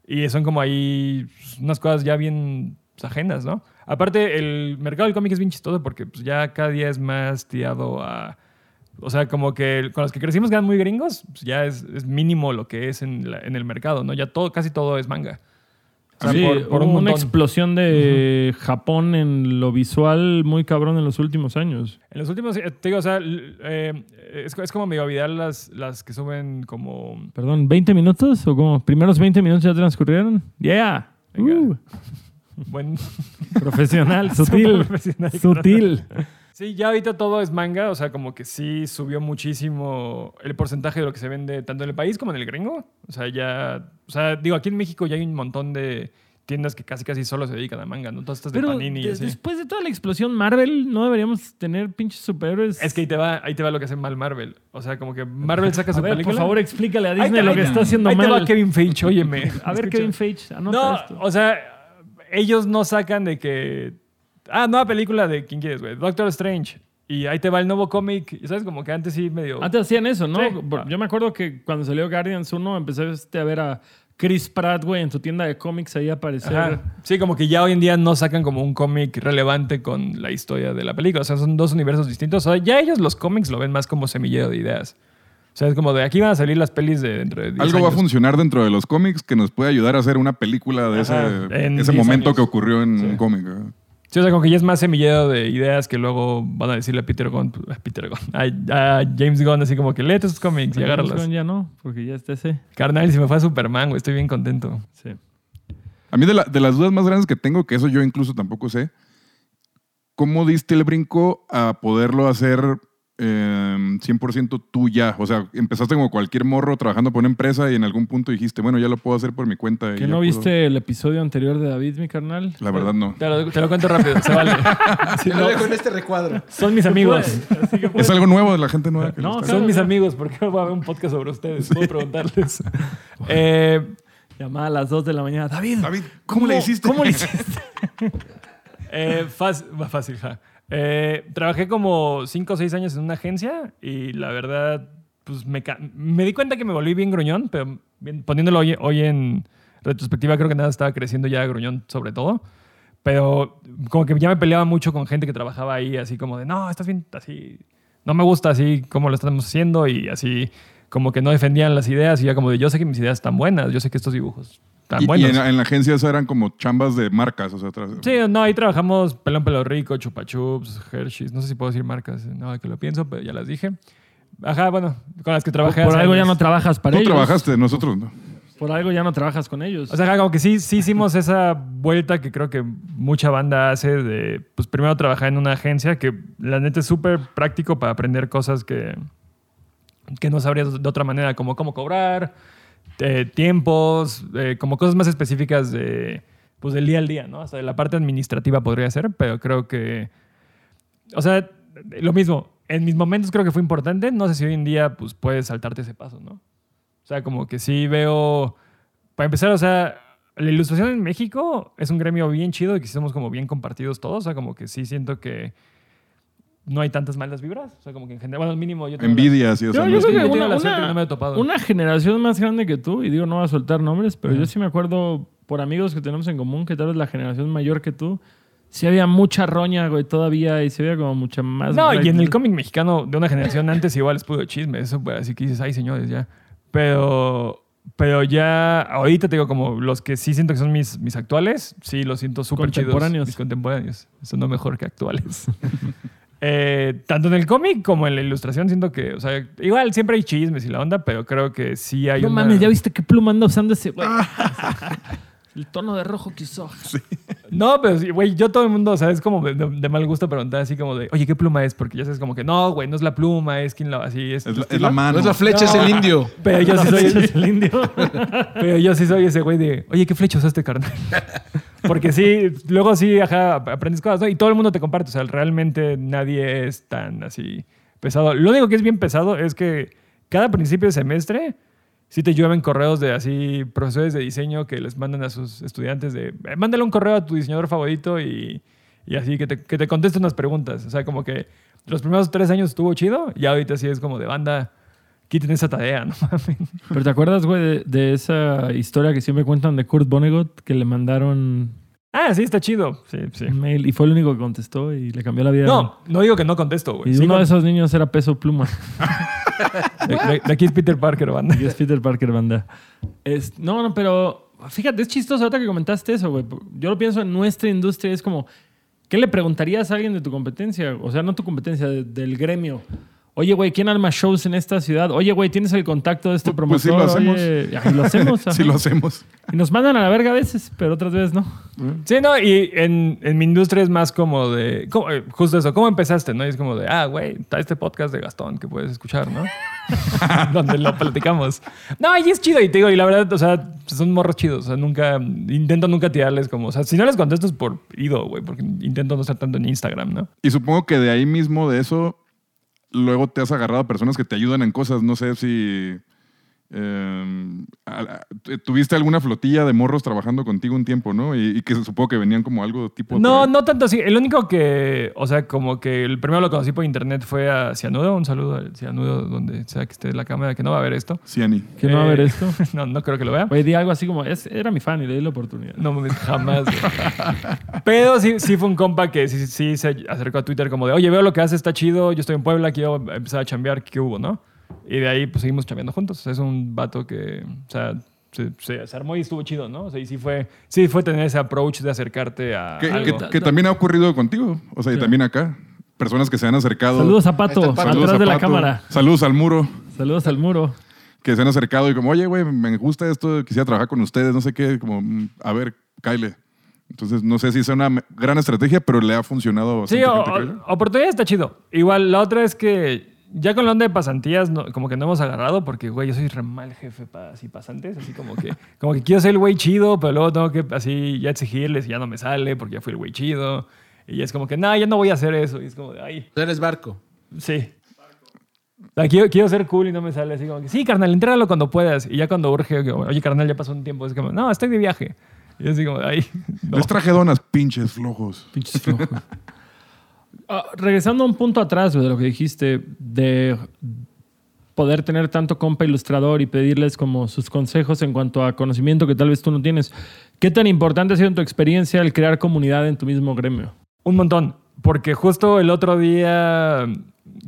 [SPEAKER 3] Y son como ahí unas cosas ya bien ajenas, ¿no? Aparte, el mercado del cómic es bien chistoso porque pues, ya cada día es más tirado a... O sea, como que con los que crecimos que eran muy gringos, pues ya es, es mínimo lo que es en, la- en el mercado, ¿no? Ya todo, casi todo es manga. O sea,
[SPEAKER 1] Sí,
[SPEAKER 3] por- por
[SPEAKER 1] hubo
[SPEAKER 3] un
[SPEAKER 1] una explosión de Japón en lo visual muy cabrón en los últimos años.
[SPEAKER 3] En los últimos, eh, te digo, o sea, eh, es, es como medio viral las, las que suben como...
[SPEAKER 1] Perdón, ¿20 minutos o cómo? ¿Primeros 20 minutos ya transcurrieron? ¡Yeah! Uh,
[SPEAKER 3] Buen,
[SPEAKER 1] profesional, sutil.
[SPEAKER 3] profesional.
[SPEAKER 1] sutil.
[SPEAKER 3] Sí, ya ahorita todo es manga, o sea, como que sí subió muchísimo el porcentaje de lo que se vende tanto en el país como en el gringo. O sea, ya, o sea, digo, aquí en México ya hay un montón de tiendas que casi casi solo se dedican a manga, ¿no? Todas estas de Panini y así.
[SPEAKER 1] después de toda la explosión Marvel, ¿no deberíamos tener pinches superhéroes?
[SPEAKER 3] Es que ahí te va, ahí te va lo que hace mal Marvel. O sea, como que Marvel saca
[SPEAKER 1] A
[SPEAKER 3] su
[SPEAKER 1] ver,
[SPEAKER 3] película.
[SPEAKER 1] por favor, explícale a
[SPEAKER 3] Ahí
[SPEAKER 1] Disney lo
[SPEAKER 3] ahí
[SPEAKER 1] que está haciendo
[SPEAKER 3] ahí te va
[SPEAKER 1] mal.
[SPEAKER 3] Kevin Feige, óyeme.
[SPEAKER 1] A ver,
[SPEAKER 3] Escucha.
[SPEAKER 1] Kevin Feige, anota
[SPEAKER 3] No,
[SPEAKER 1] esto.
[SPEAKER 3] o sea, ellos no sacan de que. Ah, nueva película de quién quieres, güey. Doctor Strange. Y ahí te va el nuevo cómic. ¿Sabes? Como que antes sí medio.
[SPEAKER 1] Antes hacían eso, ¿no?
[SPEAKER 3] Sí.
[SPEAKER 1] Yo me acuerdo que cuando salió Guardians 1 empezaste a ver a Chris Pratt, güey, en tu tienda de cómics ahí aparecer.
[SPEAKER 3] Ajá. Sí, como que ya hoy en día no sacan como un cómic relevante con la historia de la película. O sea, son dos universos distintos. O sea, ya ellos los cómics lo ven más como semillero de ideas. O sea, es como de aquí van a salir las pelis de dentro de 10
[SPEAKER 2] Algo va a funcionar dentro de los cómics que nos puede ayudar a hacer una película de
[SPEAKER 3] Ajá,
[SPEAKER 2] ese,
[SPEAKER 3] en
[SPEAKER 2] ese
[SPEAKER 3] 10
[SPEAKER 2] momento
[SPEAKER 3] años.
[SPEAKER 2] que ocurrió en un cómic. ¿eh?
[SPEAKER 3] Sí, o sea, como que ya es más semillero de ideas que luego van a decirle a Peter Gunn, a Peter Gunn, a, a James Gunn, así como que léete esos cómics y
[SPEAKER 1] Pero
[SPEAKER 3] agárralos.
[SPEAKER 1] James Gunn Ya no, porque ya está ese.
[SPEAKER 3] Carnal, se me fue a Superman, güey, estoy bien contento.
[SPEAKER 1] Sí.
[SPEAKER 2] A mí de, la- de las dudas más grandes que tengo, que eso yo incluso tampoco sé, ¿cómo diste el brinco a poderlo hacer eh, 100% tú ya? O sea, empezaste como cualquier morro trabajando por una empresa y en algún punto dijiste, bueno, ya lo puedo hacer por mi cuenta.
[SPEAKER 1] ¿Que no
[SPEAKER 2] puedo-
[SPEAKER 1] viste el episodio anterior de David, mi carnal?
[SPEAKER 2] La verdad no.
[SPEAKER 3] Te lo, te lo cuento rápido, se vale. No,
[SPEAKER 4] lo dejo en este recuadro.
[SPEAKER 3] son mis amigos.
[SPEAKER 2] Es algo nuevo de la gente nueva. que
[SPEAKER 1] No, claro.
[SPEAKER 3] Son mis amigos, porque voy a ver un podcast sobre ustedes. Puedo preguntarles. Eh,
[SPEAKER 1] Llamada a las 2 de la mañana. David,
[SPEAKER 2] David, ¿cómo, le hiciste?
[SPEAKER 1] ¿Cómo le hiciste?
[SPEAKER 3] eh, fácil, va fácil, ja. Eh, trabajé como 5 o 6 años en una agencia y la verdad, pues me, me di cuenta que me volví bien gruñón, pero poniéndolo hoy, hoy en retrospectiva, creo que nada estaba creciendo ya gruñón sobre todo. Pero como que ya me peleaba mucho con gente que trabajaba ahí, así como de, no, estás bien, así, no me gusta así como lo estamos haciendo y así como que no defendían las ideas y ya como de, yo sé que mis ideas están buenas, yo sé que estos dibujos están
[SPEAKER 2] Y, y
[SPEAKER 3] buenos.
[SPEAKER 2] en, la- en la agencia eso eran como chambas de marcas. O sea, tras-
[SPEAKER 3] Sí, no, ahí trabajamos Pelón Pelo Rico, Chupa Chups, Hershey's, no sé si puedo decir marcas, no, que lo pienso, pero ya las dije. Ajá, bueno, con las que trabajé.
[SPEAKER 1] Por
[SPEAKER 3] hace
[SPEAKER 1] algo ya no trabajas para
[SPEAKER 2] Tú
[SPEAKER 1] ellos.
[SPEAKER 2] trabajaste, nosotros no.
[SPEAKER 1] Por algo ya no trabajas con ellos.
[SPEAKER 3] O sea, como que sí, sí hicimos esa vuelta que creo que mucha banda hace de, pues primero trabajar en una agencia que la neta es súper práctico para aprender cosas que, que no sabrías de otra manera, como cómo cobrar, eh, tiempos, eh, como cosas más específicas de, pues del día al día, ¿no? Hasta de la parte administrativa podría ser, pero creo que, o sea, lo mismo, en mis momentos creo que fue importante, no sé si hoy en día pues puedes saltarte ese paso, ¿no? O sea, como que sí veo, para empezar, o sea, la ilustración en México es un gremio bien chido y que somos como bien compartidos todos, o sea, como que sí siento que no hay tantas malas vibras, o sea, como que en general, bueno, al mínimo yo tengo
[SPEAKER 2] Envidias y o sea,
[SPEAKER 1] Yo,
[SPEAKER 2] no
[SPEAKER 1] yo creo que
[SPEAKER 3] tengo
[SPEAKER 1] una,
[SPEAKER 3] la suerte
[SPEAKER 1] una-
[SPEAKER 3] que no me he topado.
[SPEAKER 1] una generación más grande que tú, y digo, no voy a soltar nombres, pero yo sí me acuerdo por amigos que tenemos en común, que tal vez la generación mayor que tú, sí había mucha roña, güey, todavía, y se veía como mucha más...
[SPEAKER 3] No, y en el cómic mexicano de una generación antes igual es puro chisme, eso pues, así que dices, ay señores, ya. Pero, pero ya, ahorita te digo, como los que sí siento que son mis, mis actuales, sí los siento súper chidos.
[SPEAKER 1] Contemporáneos.
[SPEAKER 3] Mis contemporáneos. Son no mejor que actuales. Eh, tanto en el cómic como en la ilustración siento que, o sea, igual siempre hay chismes y la onda, pero creo que sí hay
[SPEAKER 1] No
[SPEAKER 3] una...
[SPEAKER 1] mames, ¿ya viste qué pluma anda usando ese güey? El tono de rojo que usó.
[SPEAKER 3] No, pero sí, güey, yo todo el mundo, o sea, es como de, mal gusto preguntar así como de, oye, ¿qué pluma es? Porque ya sabes como que, no, güey, no es la pluma, es quien la, así es.
[SPEAKER 2] Es la mano.
[SPEAKER 4] No es la flecha, es el indio.
[SPEAKER 3] Pero yo sí soy
[SPEAKER 1] Es el indio.
[SPEAKER 3] Pero yo sí soy ese güey de, oye, ¿qué flecha usaste, carnal? Porque sí, luego sí, aprendes cosas, ¿no? Y todo el mundo te comparte. O sea, realmente nadie es tan así pesado. Lo único que es bien pesado es que cada principio de semestre sí te llueven correos de así profesores de diseño que les mandan a sus estudiantes de, "Eh, mándale un correo a tu diseñador favorito y, y así que te, que te conteste unas preguntas. O sea, como que los primeros tres años estuvo chido y ahorita sí es como de banda, quiten esa tarea, no mames.
[SPEAKER 1] Pero ¿te acuerdas, güey, de, de esa historia que siempre cuentan de Kurt Vonnegut? Que le mandaron
[SPEAKER 3] Ah, sí, está chido. Sí, sí.
[SPEAKER 1] un mail y fue el único que contestó y le cambió la vida.
[SPEAKER 3] No, no digo que no contesto, güey.
[SPEAKER 1] Y
[SPEAKER 3] Sí
[SPEAKER 1] uno de esos niños era peso pluma.
[SPEAKER 3] de, de- de aquí es Peter Parker, banda.
[SPEAKER 1] Y es Peter Parker, banda. Es, no, no, pero fíjate, es chistoso ahorita que comentaste eso, güey. Yo lo pienso en nuestra industria, es como, ¿qué le preguntarías a alguien de tu competencia? O sea, no tu competencia, de- del gremio. Oye, güey, ¿quién arma shows en esta ciudad? Oye, güey, ¿tienes el contacto de este
[SPEAKER 2] Pues
[SPEAKER 1] promotor?
[SPEAKER 2] sí lo hacemos.
[SPEAKER 1] Oye, ay, lo hacemos.
[SPEAKER 2] Sí lo hacemos.
[SPEAKER 1] Y nos mandan a la verga a veces, pero otras veces no.
[SPEAKER 3] Sí, no, y en, en mi industria es más como de. como, eh, justo eso, ¿cómo empezaste? ¿no? Y es como de, ah, güey, está este podcast de Gastón que puedes escuchar, ¿no? Donde lo platicamos. No, y es chido, y te digo, y la verdad, o sea, son morros chidos. O sea, nunca. Intento nunca tirarles como. O sea, si no les contesto es por ido, güey, porque intento no estar tanto en Instagram, ¿no?
[SPEAKER 2] Y supongo que de ahí mismo, de eso, luego te has agarrado a personas que te ayudan en cosas. No sé si eh, a- a- tuviste alguna flotilla de morros trabajando contigo un tiempo, ¿no? Y, y que supongo que venían como algo tipo...
[SPEAKER 3] No, no tanto así. El único que, o sea, como que el primero lo conocí por internet fue a Cianudo. Un saludo al Cianudo, donde sea que esté la cámara, que no va a ver esto.
[SPEAKER 2] Ciani.
[SPEAKER 1] Que no va a ver
[SPEAKER 3] Eh,
[SPEAKER 1] esto.
[SPEAKER 3] no, no creo que lo vea.
[SPEAKER 1] Güey, di algo así como, es, era mi fan y le di la oportunidad.
[SPEAKER 3] No jamás. Pero sí, sí fue un compa que sí, sí se acercó a Twitter como de, oye, veo lo que hace, está chido, yo estoy en Puebla, quiero empezar a chambear, ¿qué hubo, no? Y de ahí pues seguimos chambeando juntos. Es un vato que, o sea, se, se- se armó y estuvo chido, ¿no? O sea, y sí fue, sí fue tener ese approach de acercarte a
[SPEAKER 2] Que,
[SPEAKER 3] algo.
[SPEAKER 2] que- que también ha ocurrido contigo. O sea, y también acá. Personas que se han acercado.
[SPEAKER 1] Saludos a Pato,
[SPEAKER 4] Pato.
[SPEAKER 1] atrás
[SPEAKER 2] Saludos a
[SPEAKER 1] de la
[SPEAKER 2] Pato.
[SPEAKER 1] cámara.
[SPEAKER 2] Saludos al muro.
[SPEAKER 1] Saludos al muro.
[SPEAKER 2] Que se han acercado y como, oye, güey, me gusta esto, quisiera trabajar con ustedes, no sé qué. Como, mm, a ver, Kyle. Entonces, no sé si es una gran estrategia, pero le ha funcionado
[SPEAKER 3] Sí, o-
[SPEAKER 2] gente,
[SPEAKER 3] o- oportunidad está chido. Igual, la otra es que ya con la onda de pasantías, no- como que no hemos agarrado porque, güey, yo soy re mal jefe para así pasantes. Así como que, como que quiero ser el güey chido, pero luego tengo que así ya exigirles y ya no me sale porque ya fui el güey chido. Y es como que, no, ya no voy a hacer eso. Y es como de, ay,
[SPEAKER 4] Tú eres barco.
[SPEAKER 3] sí. O sea, quiero, quiero ser cool y no me sale así como que, sí, carnal, entrégalo cuando puedas. Y ya cuando urge, que, oye, carnal, ya pasó un tiempo. Es como, no, estoy de viaje. Y así como, ay, no.
[SPEAKER 2] Les traje donas, pinches flojos.
[SPEAKER 1] Pinches flojos. Ah, regresando a un punto atrás de lo que dijiste, de poder tener tanto compa ilustrador y pedirles como sus consejos en cuanto a conocimiento que tal vez tú no tienes. ¿Qué tan importante ha sido en tu experiencia el crear comunidad en tu mismo gremio?
[SPEAKER 3] Un montón. Porque justo el otro día,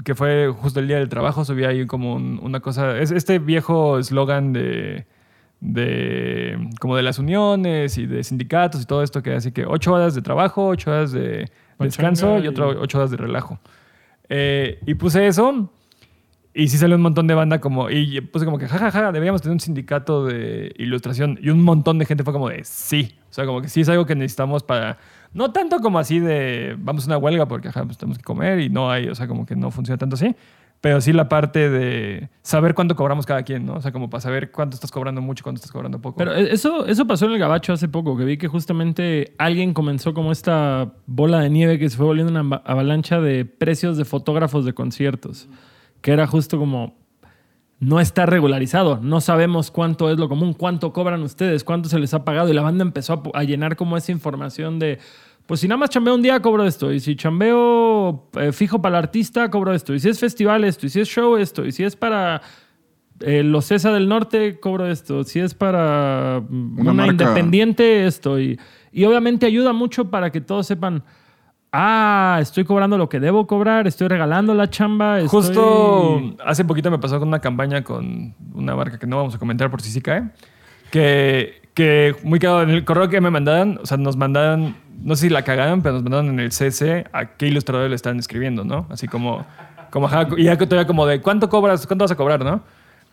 [SPEAKER 3] que fue justo el día del trabajo, subí ahí como un- una cosa. Es este viejo eslogan de, de. como de las uniones y de sindicatos y todo esto, que así que ocho horas de trabajo, ocho horas de descanso y otro ocho horas de relajo. Eh, y puse eso. Y sí salió un montón de banda como, y puse como que, jajaja, deberíamos tener un sindicato de ilustración. Y un montón de gente fue como de, sí. O sea, como que sí es algo que necesitamos para, no tanto como así de, vamos a una huelga porque, ajá, pues tenemos que comer y no hay, o sea, como que no funciona tanto así. Pero sí la parte de saber cuánto cobramos cada quien, ¿no? O sea, como para saber cuánto estás cobrando mucho, cuánto estás cobrando poco.
[SPEAKER 1] Pero eh, eso, eso pasó en el Gabacho hace poco, que vi que justamente alguien comenzó como esta bola de nieve que se fue volviendo una avalancha de precios de fotógrafos de conciertos, que era justo como no está regularizado, no sabemos cuánto es lo común, cuánto cobran ustedes, cuánto se les ha pagado y la banda empezó a, a llenar como esa información de, pues si nada más chambeo un día cobro esto y si chambeo eh, fijo para el artista cobro esto y si es festival esto y si es show esto y si es para eh, los CESA del Norte cobro esto, si es para mm,
[SPEAKER 2] Una
[SPEAKER 1] independiente esto y, y obviamente ayuda mucho para que todos sepan, ah, estoy cobrando lo que debo cobrar, estoy regalando la chamba. estoy-
[SPEAKER 3] Justo hace poquito me pasó con una campaña con una marca que no vamos a comentar por si sí cae. Que, que muy cagado, en el correo que me mandaban, o sea, nos mandaban, no sé si la cagaron, pero nos mandaron en el CC a qué ilustrador le están escribiendo, ¿no? Así como, como ajá, y ya que todavía como de, ¿cuánto cobras? ¿Cuánto vas a cobrar, no?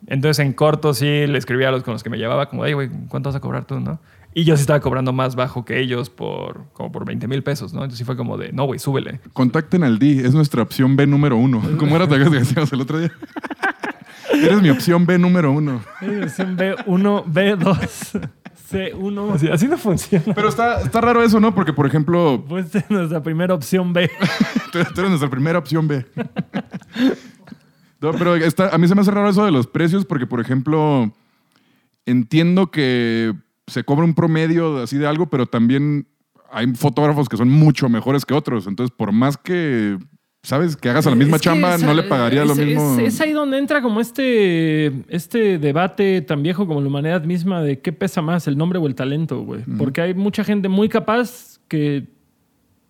[SPEAKER 3] Entonces en corto sí le escribía a los con los que me llevaba, como, ay, güey, ¿cuánto vas a cobrar tú, no? Y yo sí estaba cobrando más bajo que ellos por como por 20 mil pesos, ¿no? Entonces sí fue como de, no, güey, súbele.
[SPEAKER 2] Contacten al D, es nuestra opción B número uno. ¿Cómo era te que decíamos el otro día? Eres mi opción B número uno.
[SPEAKER 1] Edición B1, B2, C1.
[SPEAKER 3] Así, así no funciona.
[SPEAKER 2] Pero está, está raro eso, ¿no? Porque, por ejemplo,
[SPEAKER 1] Pues esta es nuestra primera opción B.
[SPEAKER 2] tú tú eres nuestra primera opción B. No, pero está- a mí se me hace raro eso de los precios porque, por ejemplo, entiendo que se cobra un promedio así de algo, pero también hay fotógrafos que son mucho mejores que otros. Entonces, por más que, ¿sabes? Que hagas la misma
[SPEAKER 1] Es que
[SPEAKER 2] chamba,
[SPEAKER 1] esa-
[SPEAKER 2] no le pagaría lo mismo.
[SPEAKER 1] Es, es ahí donde entra como este, este debate tan viejo como la humanidad misma de qué pesa más, el nombre o el talento, güey. Porque hay mucha gente muy capaz que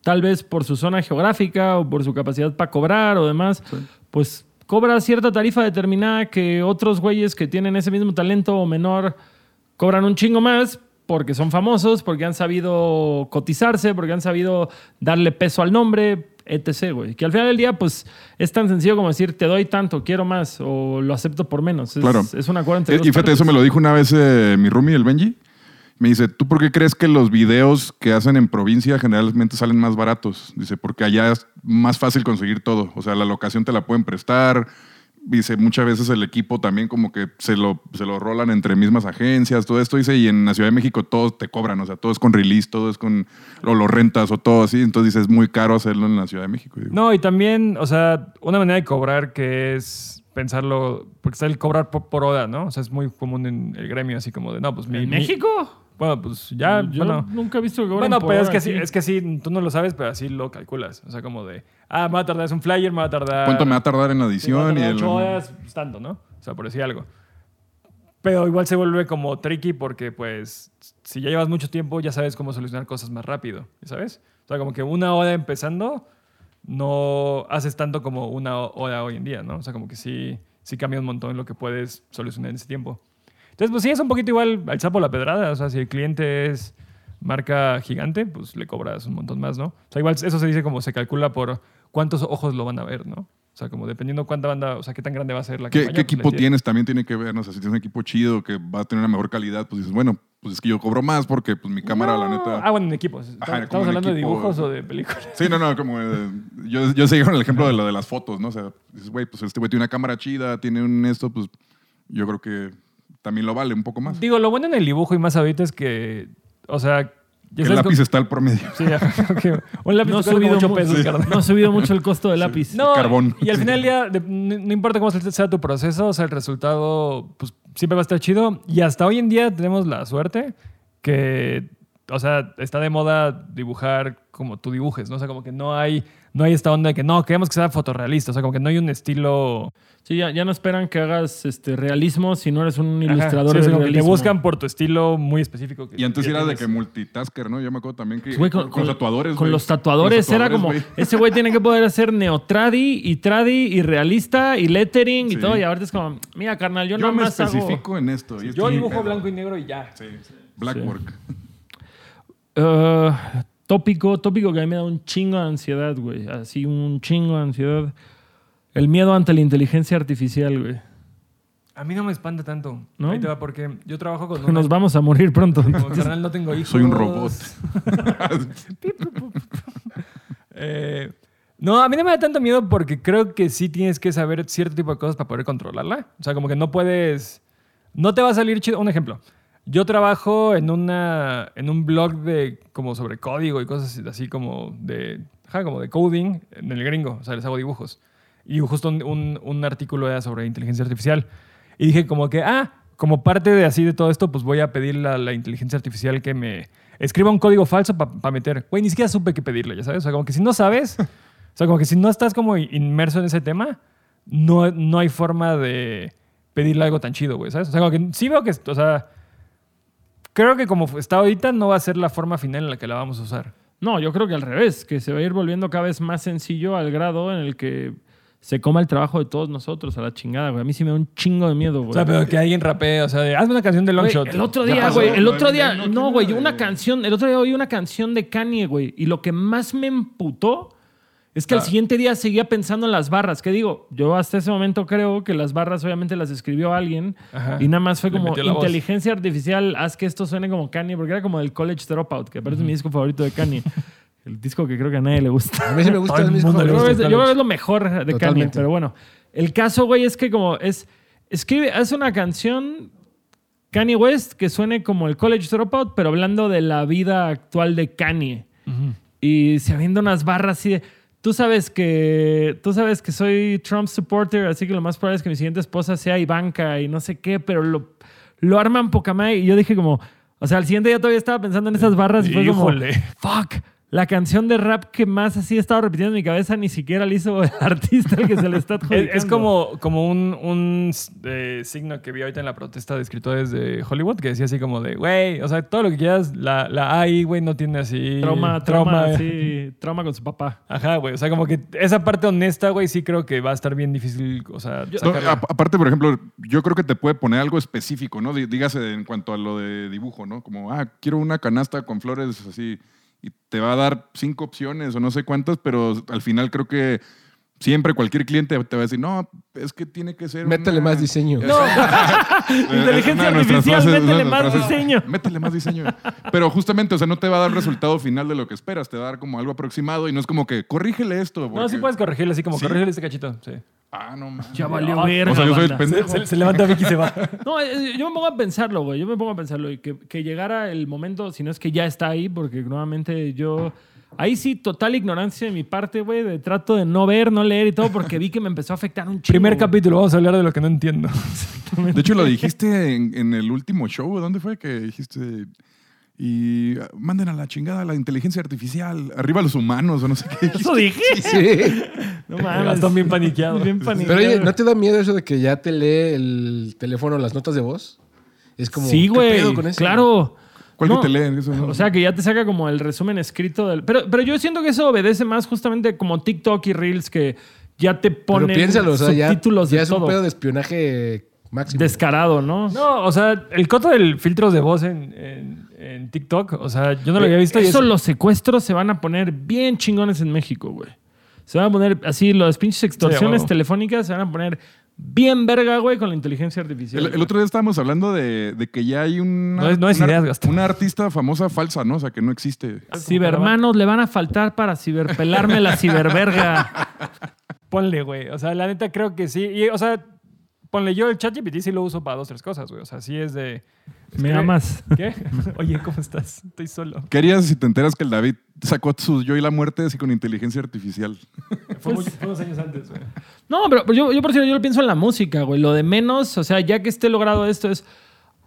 [SPEAKER 1] tal vez por su zona geográfica o por su capacidad para cobrar o demás, pues cobra cierta tarifa determinada que otros güeyes que tienen ese mismo talento o menor cobran un chingo más porque son famosos, porque han sabido cotizarse, porque han sabido darle peso al nombre, etc., güey. Que al final del día, pues, es tan sencillo como decir, te doy tanto, quiero más, o lo acepto por menos. Es,
[SPEAKER 2] Claro.
[SPEAKER 1] es un acuerdo entre
[SPEAKER 2] Eh,
[SPEAKER 1] dos
[SPEAKER 2] y fíjate,
[SPEAKER 1] partes.
[SPEAKER 2] eso me lo dijo una vez eh, mi roomie, el Benji. Me dice, ¿tú por qué crees que los videos que hacen en provincia generalmente salen más baratos? Dice, porque allá es más fácil conseguir todo. O sea, la locación te la pueden prestar. Dice, muchas veces el equipo también como que se lo, se lo rolan entre mismas agencias, todo esto. Dice, y en la Ciudad de México todos te cobran. O sea, todo es con release, todo es con... O lo rentas o todo así. Entonces dice, es muy caro hacerlo en la Ciudad de México. Digo,
[SPEAKER 3] No, y también, o sea, una manera de cobrar que es pensarlo, porque está el cobrar por, por hora, ¿no? O sea, es muy común en el gremio, así como de, no, pues mi...
[SPEAKER 1] ¿En
[SPEAKER 3] mi-
[SPEAKER 1] México?
[SPEAKER 3] Bueno, pues ya,
[SPEAKER 1] Yo
[SPEAKER 3] bueno.
[SPEAKER 1] nunca he visto que
[SPEAKER 3] Bueno, pero es
[SPEAKER 1] hora
[SPEAKER 3] que, sí, es que sí, tú no lo sabes, pero así lo calculas. O sea, como de, ah, me va a tardar, es un flyer, me va a tardar...
[SPEAKER 2] ¿Cuánto me va a tardar en la
[SPEAKER 3] me va a
[SPEAKER 2] edición? Y
[SPEAKER 3] tardar
[SPEAKER 2] el,
[SPEAKER 3] ocho horas, pues, tanto, ¿no? O sea, por decir algo. Pero igual se vuelve como tricky porque, pues, si ya llevas mucho tiempo, ya sabes cómo solucionar cosas más rápido, ¿sabes? O sea, como que una hora empezando, no haces tanto como una hora hoy en día, ¿no? O sea, como que sí, sí cambia un montón lo que puedes solucionar en ese tiempo. Entonces, pues sí, es un poquito igual al sapo la pedrada. O sea, si el cliente es marca gigante, pues le cobras un montón más, ¿no? O sea, igual eso se dice como se calcula por cuántos ojos lo van a ver, ¿no? O sea, como dependiendo cuánta banda, o sea, qué tan grande va a ser la
[SPEAKER 2] ¿Qué,
[SPEAKER 3] campaña,
[SPEAKER 2] qué
[SPEAKER 3] pues,
[SPEAKER 2] equipo
[SPEAKER 3] le-
[SPEAKER 2] tienes? También tiene que ver, no sé, si tienes un equipo chido que va a tener una mejor calidad, pues dices, bueno, pues es que yo cobro más porque pues mi cámara, la
[SPEAKER 3] No.
[SPEAKER 2] neta...
[SPEAKER 3] Ah, bueno, en equipos.
[SPEAKER 2] Ajá,
[SPEAKER 3] ¿Estamos hablando de
[SPEAKER 2] equipo.
[SPEAKER 3] dibujos o de películas?
[SPEAKER 2] Sí, no, no, como eh, yo, yo seguí con el ejemplo de lo de las fotos, ¿no? O sea, dices, güey, pues este güey tiene una cámara chida, tiene un esto, pues yo creo que también lo vale un poco más.
[SPEAKER 3] Digo, lo bueno en el dibujo y más ahorita es que, o sea...
[SPEAKER 2] Que
[SPEAKER 3] ya
[SPEAKER 2] el lápiz está al promedio.
[SPEAKER 3] Sí, ok. Un lápiz
[SPEAKER 1] no ha, subido
[SPEAKER 3] ocho
[SPEAKER 1] mu-
[SPEAKER 3] pesos,
[SPEAKER 1] sí. no ha subido mucho el costo del lápiz.
[SPEAKER 3] No,
[SPEAKER 2] Carbón.
[SPEAKER 3] Y al
[SPEAKER 2] Sí.
[SPEAKER 3] final no, no importa cómo sea tu proceso, o sea, el resultado pues, siempre va a estar chido. Y hasta hoy en día tenemos la suerte que, o sea, está de moda dibujar como tú dibujes, ¿no? O sea, como que no hay, no hay esta onda de que no, queremos que sea fotorrealista. O sea, como que no hay un estilo...
[SPEAKER 1] Sí, ya, ya no esperan que hagas este realismo si no eres un
[SPEAKER 3] Ajá,
[SPEAKER 1] ilustrador
[SPEAKER 3] sí, o sea,
[SPEAKER 1] de
[SPEAKER 3] como que te
[SPEAKER 1] realismo.
[SPEAKER 3] buscan por tu estilo muy específico. que-
[SPEAKER 2] Y antes
[SPEAKER 3] que
[SPEAKER 2] era de que multitasker, ¿no? Yo me acuerdo también que
[SPEAKER 1] Güey,
[SPEAKER 2] con, con los tatuadores,
[SPEAKER 1] Con los tatuadores,
[SPEAKER 2] Con los
[SPEAKER 1] era como,
[SPEAKER 2] tatuadores, güey.
[SPEAKER 1] ese güey tiene que poder hacer neotradi y tradi y realista y lettering y todo. Y ahorita es como, mira, carnal, yo,
[SPEAKER 2] Yo
[SPEAKER 1] nada
[SPEAKER 2] me
[SPEAKER 1] más hago...
[SPEAKER 2] especifico en esto. y
[SPEAKER 3] Yo dibujo
[SPEAKER 2] pedo.
[SPEAKER 3] blanco y negro y ya.
[SPEAKER 2] Sí, black
[SPEAKER 1] Sí.
[SPEAKER 2] work.
[SPEAKER 1] Uh, tópico, tópico que a mí me da un chingo de ansiedad, güey. Así un chingo de ansiedad. El miedo ante la inteligencia artificial, güey.
[SPEAKER 3] A mí no me espanta tanto.
[SPEAKER 1] ¿No?
[SPEAKER 3] Ahí te va porque yo trabajo con... una-
[SPEAKER 1] Nos vamos a morir pronto.
[SPEAKER 3] Como carnal, no tengo hijos.
[SPEAKER 2] Soy un robot.
[SPEAKER 3] Eh, no, a mí no me da tanto miedo porque creo que sí tienes que saber cierto tipo de cosas para poder controlarla. O sea, como que no puedes... No te va a salir chido. Un ejemplo. Yo trabajo en, una, en un blog de como sobre código y cosas así como de, ajá, como de coding en el gringo. O sea, les hago dibujos. Y justo un, un- un artículo era sobre inteligencia artificial. Y dije como que, ah, como parte de así de todo esto, pues voy a pedirle a la inteligencia artificial que me escriba un código falso para meter. Güey, ni siquiera supe qué pedirle, ya sabes. O sea, como que si no sabes, o sea, como que si no estás como inmerso en ese tema, no, no hay forma de pedirle algo tan chido, güey, ¿sabes? O sea, como que sí veo que, o sea, creo que como está ahorita no va a ser la forma final en la que la vamos a usar.
[SPEAKER 1] No, yo creo que al revés, que se va a ir volviendo cada vez más sencillo al grado en el que se coma el trabajo de todos nosotros a la chingada, güey. A mí sí me da un chingo de miedo, güey.
[SPEAKER 3] O sea, pero que alguien rapee, o sea, de, hazme una canción de Longshot.
[SPEAKER 1] el otro día, güey, el otro
[SPEAKER 2] no,
[SPEAKER 1] día,
[SPEAKER 2] no,
[SPEAKER 1] no,
[SPEAKER 2] no,
[SPEAKER 1] güey,
[SPEAKER 2] no,
[SPEAKER 1] una canción, el otro día oí una canción de Kanye, güey, y lo que más me emputó Es que al
[SPEAKER 3] Ah.
[SPEAKER 1] siguiente día seguía pensando en las barras. ¿Qué digo? Yo hasta ese momento creo que las barras obviamente las escribió alguien
[SPEAKER 3] Ajá.
[SPEAKER 1] y nada más fue como
[SPEAKER 3] voz.
[SPEAKER 1] inteligencia artificial, haz que esto suene como Kanye, porque era como el College Dropout, que aparte es mi disco favorito de Kanye. el disco que creo que a nadie le gusta.
[SPEAKER 4] A mí sí me gusta
[SPEAKER 3] Todo el
[SPEAKER 4] mismo.
[SPEAKER 1] Yo creo, que es,
[SPEAKER 3] el
[SPEAKER 1] yo creo que
[SPEAKER 3] college.
[SPEAKER 1] es lo mejor de Kanye,
[SPEAKER 4] Totalmente.
[SPEAKER 1] pero bueno. El caso, güey, es que como es... Escribe, hace una canción Kanye West que suene como el College Dropout, pero hablando de la vida actual de Kanye. Y se unas barras así de... Tú sabes que tú sabes que soy Trump supporter, así que lo más probable es que mi siguiente esposa sea Ivanka y no sé qué, pero lo, lo arman poca madre. Y yo dije como... O sea, al siguiente día todavía estaba pensando en esas barras y fue como... Fuck. La canción de rap que más así he estado repitiendo en mi cabeza ni siquiera la hizo el artista al que se le está
[SPEAKER 3] Es,
[SPEAKER 1] adjudicando.
[SPEAKER 3] es como, como un, un eh, signo que vi ahorita en la protesta de escritores de Hollywood que decía así como de, güey, o sea, todo lo que quieras, la, la AI, güey, no tiene así...
[SPEAKER 1] Trauma, trauma, sí, trauma con su papá.
[SPEAKER 3] Ajá, güey. O sea, como que esa parte honesta, güey, sí creo que va a estar bien difícil, o sea,
[SPEAKER 2] No,
[SPEAKER 3] sacarla.
[SPEAKER 2] a- aparte, por ejemplo, yo creo que te puede poner algo específico, ¿no? Dí- Dígase en cuanto a lo de dibujo, ¿no? Como, ah, quiero una canasta con flores así, y te va a dar cinco opciones o no sé cuántas, pero al final creo que siempre cualquier cliente te va a decir, no, es que tiene que ser.
[SPEAKER 4] Métele
[SPEAKER 2] una-
[SPEAKER 4] más diseño.
[SPEAKER 2] Eh,
[SPEAKER 1] Inteligencia artificial,
[SPEAKER 2] frases-
[SPEAKER 1] métele más
[SPEAKER 2] frases,
[SPEAKER 1] diseño.
[SPEAKER 2] Métele más diseño. Pero justamente, o sea, no te va a dar el resultado final de lo que esperas, te va a dar como algo aproximado y no es como que corrígele esto.
[SPEAKER 3] No, sí puedes corregirle así como,
[SPEAKER 2] Sí.
[SPEAKER 3] corregirle este cachito, sí.
[SPEAKER 2] Ah, no mames.
[SPEAKER 1] Ya valió verga,
[SPEAKER 2] O sea, yo soy el pendejo.
[SPEAKER 3] Se, se levanta Vicky y se va.
[SPEAKER 1] No, eh, yo me pongo a pensarlo, güey. Yo me pongo a pensarlo. Y que, que llegara el momento, si no es que ya está ahí, porque nuevamente yo. Ahí sí, total ignorancia de mi parte, güey. De trato de no ver, no leer y todo, porque vi que me empezó a afectar un chingo.
[SPEAKER 3] Primer capítulo, vamos a hablar de lo que no entiendo.
[SPEAKER 2] De hecho, lo dijiste en, en el último show. ¿Dónde fue que dijiste? Y ah, manden a la chingada la inteligencia artificial, arriba los humanos o no sé qué.
[SPEAKER 1] Eso dije.
[SPEAKER 4] Sí.
[SPEAKER 1] No mames.
[SPEAKER 3] Están bien paniqueados.
[SPEAKER 1] Bien
[SPEAKER 4] Pero
[SPEAKER 1] paniqueado.
[SPEAKER 4] oye, ¿no te da miedo eso de que ya te lee el teléfono las notas de voz? Es como.
[SPEAKER 1] sí,
[SPEAKER 4] ¿qué
[SPEAKER 1] güey.
[SPEAKER 4] pedo con eso?
[SPEAKER 1] Claro.
[SPEAKER 2] ¿Cuál
[SPEAKER 1] No,
[SPEAKER 2] que te leen? Eso no-
[SPEAKER 1] O sea, que ya te saca como el resumen escrito del... Pero, pero yo siento que eso obedece más justamente como TikTok y Reels que ya te
[SPEAKER 4] Pero
[SPEAKER 1] ponen
[SPEAKER 4] piénsalo, o sea, ya,
[SPEAKER 1] subtítulos
[SPEAKER 4] ya
[SPEAKER 1] de
[SPEAKER 4] es un
[SPEAKER 1] todo.
[SPEAKER 4] pedo de espionaje máximo.
[SPEAKER 1] Descarado, ¿no?
[SPEAKER 3] No, o sea, el coto del filtros de voz en, en- en TikTok, o sea, yo no lo había visto. y
[SPEAKER 1] Eso
[SPEAKER 3] es-
[SPEAKER 1] los secuestros se van a poner bien chingones en México, güey. Se van a poner así, las pinches extorsiones telefónicas se van a poner bien verga, güey, con la inteligencia artificial.
[SPEAKER 2] El, el otro día estábamos hablando de, de que ya hay una,
[SPEAKER 3] No es- no es
[SPEAKER 2] una,
[SPEAKER 3] ideas, Gastón.
[SPEAKER 2] una artista famosa falsa, ¿no? O sea, que no existe.
[SPEAKER 1] Cibermanos le van a faltar para ciberpelarme la ciberverga.
[SPEAKER 3] Ponle, güey. O sea, la neta creo que sí. Y, o sea, ponle yo el ChatGPT sí lo uso para dos, tres cosas, güey. O sea, sí es de...
[SPEAKER 1] ¿Me
[SPEAKER 3] Escribe-
[SPEAKER 1] amas?
[SPEAKER 3] ¿Qué? Oye, ¿cómo estás? Estoy solo.
[SPEAKER 2] ¿Qué harías si te enteras que el David sacó su yo y la muerte así con inteligencia artificial?
[SPEAKER 3] Fue, unos años antes, güey.
[SPEAKER 1] No, pero yo, yo por cierto, yo lo pienso en la música, güey. Lo de menos, o sea, ya que esté logrado esto es...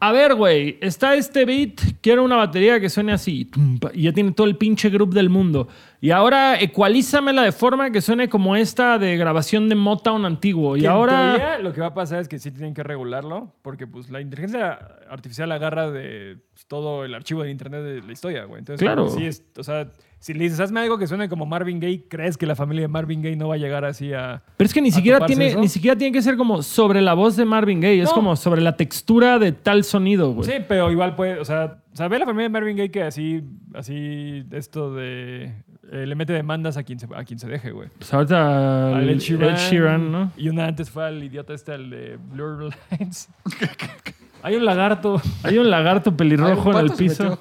[SPEAKER 1] A ver, güey, está este beat, quiero una batería que suene así. Y ya tiene todo el pinche group del mundo. Y ahora ecualízamela de forma que suene como esta de grabación de Motown antiguo. Y
[SPEAKER 3] en
[SPEAKER 1] ahora...
[SPEAKER 3] teoría, lo que va a pasar es que sí tienen que regularlo, porque pues la inteligencia artificial agarra de pues, todo el archivo de internet de la historia, güey. Entonces,
[SPEAKER 1] Claro.
[SPEAKER 3] sí es, o sea, si le dices, hazme algo que suene como Marvin Gaye, ¿crees que la familia de Marvin Gaye no va a llegar así a...
[SPEAKER 1] Pero es que ni siquiera, tiene,
[SPEAKER 3] eso?
[SPEAKER 1] ni siquiera tiene que ser como sobre la voz de Marvin Gaye. Es como sobre la textura de tal sonido, güey.
[SPEAKER 3] Sí, pero igual puede, o sea, ve la familia de Marvin Gaye que así, así, esto de... eh, le mete demandas a quien se, a quien se deje, güey.
[SPEAKER 1] Pues ahorita
[SPEAKER 3] Al Ed Sheeran,
[SPEAKER 1] Ed Sheeran, ¿no?
[SPEAKER 3] Y una antes fue al idiota este, el de Blur Lines. Hay un lagarto.
[SPEAKER 1] Hay un lagarto
[SPEAKER 4] Ay,
[SPEAKER 1] pelirrojo
[SPEAKER 4] un
[SPEAKER 1] en el piso.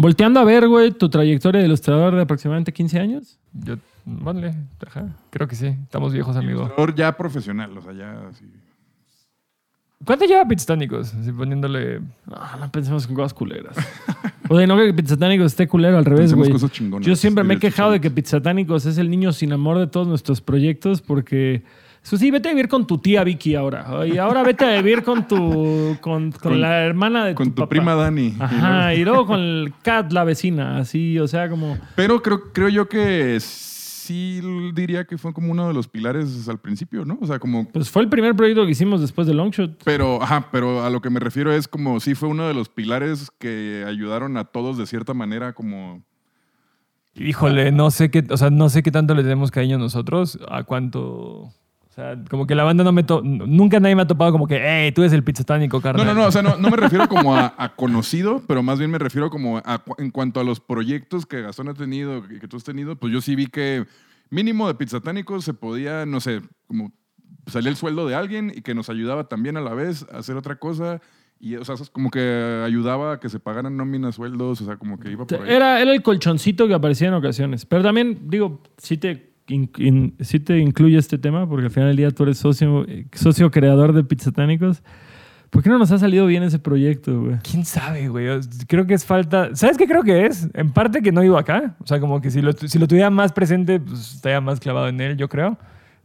[SPEAKER 1] Volteando a ver, güey, tu trayectoria de ilustrador de aproximadamente 15 años.
[SPEAKER 3] Yo, ponle, ajá, creo que sí. Estamos viejos, amigo.
[SPEAKER 2] Ilustrador ya profesional, o sea, ya así.
[SPEAKER 3] ¿Cuánto lleva Pitstánicos? Así poniéndole...
[SPEAKER 1] No, no pensemos en cosas culeras. o sea, no que Pizzatánicos esté culero al revés, güey. Yo siempre me he quejado de que Pizzatánicos es el niño sin amor de todos nuestros proyectos porque... Eso sí, vete a vivir con tu tía Vicky ahora. Y ahora vete a vivir con tu... Con, con
[SPEAKER 2] Con-
[SPEAKER 1] la hermana de
[SPEAKER 2] Con tu
[SPEAKER 1] papá.
[SPEAKER 2] prima Dani.
[SPEAKER 1] Ajá, y luego con el Cat, la vecina. Así, o sea, como...
[SPEAKER 2] Pero creo, creo yo que sí diría que fue como uno de los pilares al principio, ¿no? O sea, como
[SPEAKER 1] Pues fue el primer proyecto que hicimos después de Longshot.
[SPEAKER 2] Pero, ajá, pero a lo que me refiero es como sí fue uno de los pilares que ayudaron a todos de cierta manera, como.
[SPEAKER 3] Híjole, no sé qué, o sea, no sé qué tanto le tenemos cariño nosotros, a cuánto... Sea, como que la banda no me... to- nunca nadie me ha topado como que, hey, tú eres el pizzatánico,
[SPEAKER 2] No,
[SPEAKER 3] carnal.
[SPEAKER 2] no, no, o sea, no, no me refiero como a, a conocido, pero más bien me refiero como a, en cuanto a los proyectos que Gastón ha tenido y que tú has tenido, pues yo sí vi que mínimo de pizzatánicos se podía, no sé, como salía el sueldo de alguien y que nos ayudaba también a la vez a hacer otra cosa. Y, o sea, es como que ayudaba a que se pagaran nóminas, sueldos, o sea, como que iba por ahí.
[SPEAKER 1] Era, era el colchoncito que aparecía en ocasiones. Pero también, digo, sí te, in- in- sí te incluye este tema, porque al final del día tú eres socio, eh, socio creador de Pizzatánicos. ¿Por qué no nos ha salido bien ese proyecto, güey?
[SPEAKER 3] ¿Quién sabe, güey? Creo que es falta. ¿Sabes qué creo que es? En parte que no vivo acá. O sea, como que si lo, si lo tuviera más presente, pues estaría más clavado en él, yo creo.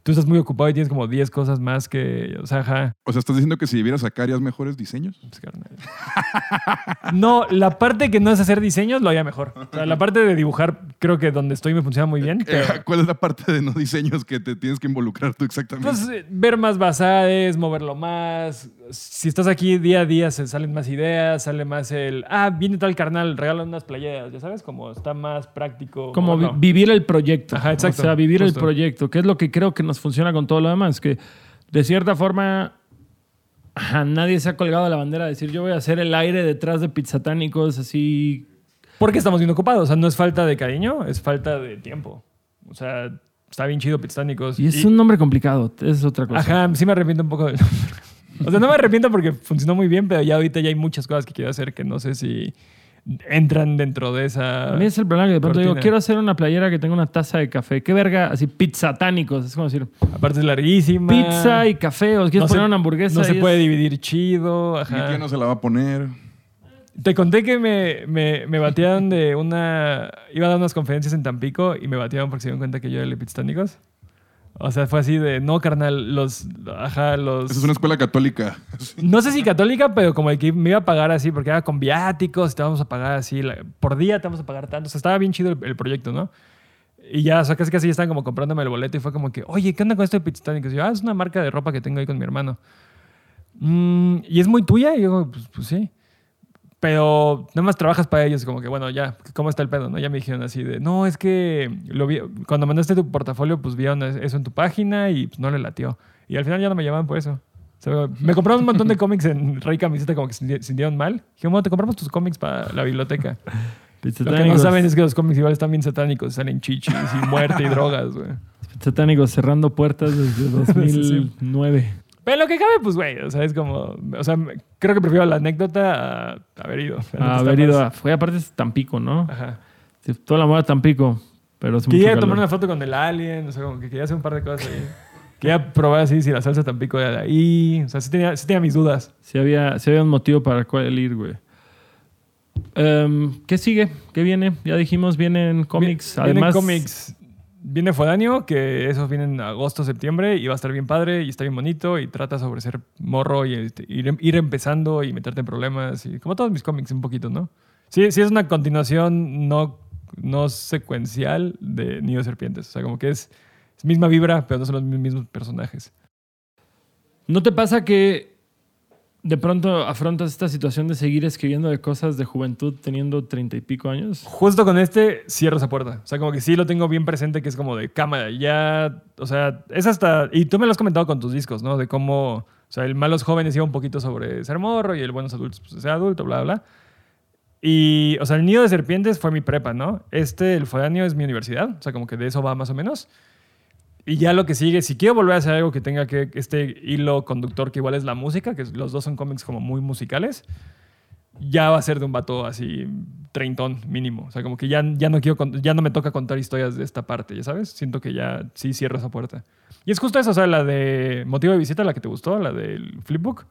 [SPEAKER 3] Tú estás muy ocupado y tienes como 10 cosas más que. O sea, ajá.
[SPEAKER 2] O sea, ¿estás diciendo que si vivieras acá harías mejores diseños?
[SPEAKER 3] pues, carnal. No, la parte que no es hacer diseños lo haría mejor. O sea, la parte de dibujar, creo que donde estoy me funciona muy bien. Pero,
[SPEAKER 2] Eh, ¿Cuál es la parte de no diseños que te tienes que involucrar tú exactamente?
[SPEAKER 3] pues, ver más basadas, moverlo más. Si estás aquí día a día, se salen más ideas, sale más el. Ah, viene tal carnal, regalan unas playeras, ya sabes, como está más práctico.
[SPEAKER 1] Como vi- vivir el proyecto.
[SPEAKER 3] Ajá, exacto,
[SPEAKER 1] O sea, vivir
[SPEAKER 3] justo.
[SPEAKER 1] el proyecto, que es lo que creo que nos funciona con todo lo demás. Que de cierta forma, ajá, nadie se ha colgado la bandera de decir yo voy a hacer el aire detrás de Pizzatánicos así.
[SPEAKER 3] Porque estamos bien ocupados. O sea, no es falta de cariño, es falta de tiempo. O sea, está bien chido Pizzánicos.
[SPEAKER 1] Y es un nombre complicado, es otra cosa.
[SPEAKER 3] Ajá, sí me arrepiento un poco del nombre. O sea, no me arrepiento porque funcionó muy bien, pero ya ahorita ya hay muchas cosas que quiero hacer que no sé si entran dentro de esa...
[SPEAKER 1] A mí es el problema que de pronto digo,
[SPEAKER 3] cortina.
[SPEAKER 1] quiero hacer una playera que tenga una taza de café. ¿Qué verga? Así, pizzatánicos. Es como decir,
[SPEAKER 3] Aparte es larguísima.
[SPEAKER 1] pizza y café. O quieres
[SPEAKER 3] No se-
[SPEAKER 1] poner una hamburguesa.
[SPEAKER 3] No se
[SPEAKER 1] y
[SPEAKER 3] puede
[SPEAKER 1] es-
[SPEAKER 3] dividir chido. Ajá.
[SPEAKER 2] tía no se la va a poner.
[SPEAKER 3] Te conté que me, me, me batearon de una... Iba a dar unas conferencias en Tampico y me batearon porque se dieron cuenta que yo era el Pizzánicos. O sea, fue así de, no, carnal, los... Ajá, los...
[SPEAKER 2] Es una escuela católica.
[SPEAKER 3] No sé si católica, pero como el que me iba a pagar así, porque era con viáticos, te vamos a pagar así, la- por día te vamos a pagar tanto. O sea, estaba bien chido el, el proyecto, ¿no? Y ya, o sea, casi casi ya estaban como comprándome el boleto y fue como que, oye, ¿qué onda con esto de Pizzatánicos? Y yo, ah, es una marca de ropa que tengo ahí con mi hermano. "Mm, ¿Y es muy tuya? Y yo, pues, pues sí. Pero nada más trabajas para ellos, como que, bueno, ya, ¿cómo está el pedo? ¿no? Ya me dijeron así de, no, es que lo vi, cuando mandaste tu portafolio, pues vieron eso en tu página y pues, no le latió. Y al final ya no me llamaban por eso. O sea, me compraron un montón de cómics en Rey Camiseta como que se sintieron- mal. Dije, bueno, te compramos tus cómics para la biblioteca. Lo que no saben es que los cómics igual están bien satánicos, salen chichis y muerte y drogas, güey.
[SPEAKER 1] Pizzatánicos cerrando puertas desde 2009.
[SPEAKER 3] Pero lo que cabe, pues, güey, o sea, es como, o sea, creo que prefiero la anécdota a haber ido.
[SPEAKER 1] A
[SPEAKER 3] está
[SPEAKER 1] haber ido a... Fue aparte es Tampico, ¿no?
[SPEAKER 3] Ajá.
[SPEAKER 1] Sí, Toda la moda Tampico, pero mucho
[SPEAKER 3] Quería tomar una foto con el alien, o sea, como que quería hacer un par de cosas ahí. Quería probar así si la salsa Tampico era de ahí. O sea, sí tenía, sí tenía mis dudas.
[SPEAKER 1] Sí había, sí había un motivo para el cual ir, güey. Em, ¿Qué sigue? ¿Qué viene? Ya dijimos, vienen cómics.
[SPEAKER 3] Vi- Vienen
[SPEAKER 1] Además,
[SPEAKER 3] cómics. Viene Foráneo, que esos vienen en agosto, septiembre, y va a estar bien padre y está bien bonito y trata sobre ser morro y este, ir, ir empezando y meterte en problemas. Y como todos mis cómics, un poquito, ¿no? Sí, sí es una continuación no, no secuencial de Nido de Serpientes. O sea, como que es, es misma vibra, pero no son los mismos personajes.
[SPEAKER 1] ¿no te pasa que de pronto afrontas esta situación de seguir escribiendo de cosas de juventud teniendo treinta y pico años?
[SPEAKER 3] Justo con este cierro esa puerta. O sea, como que sí lo tengo bien presente, que es como de cámara. Ya, o sea, es hasta. Y tú me lo has comentado con tus discos, ¿no? De cómo. O sea, el Malos Jóvenes iba un poquito sobre ser morro y el Buenos Adultos, pues ser adulto, bla, bla. Y, o sea, el Nido de Serpientes fue mi prepa, ¿no? Este, el Foráneo, es mi universidad. O sea, como que de eso va más o menos. Y ya lo que sigue, si quiero volver a hacer algo que tenga que este hilo conductor que igual es la música, que los dos son cómics como muy musicales, ya va a ser de un vato así treintón mínimo. O sea, como que ya, ya, no quiero, ya no me toca contar historias de esta parte, ¿ya sabes? Siento que ya sí cierro esa puerta. Y es justo eso, o sea, la de motivo de visita, la que te gustó, la del flipbook.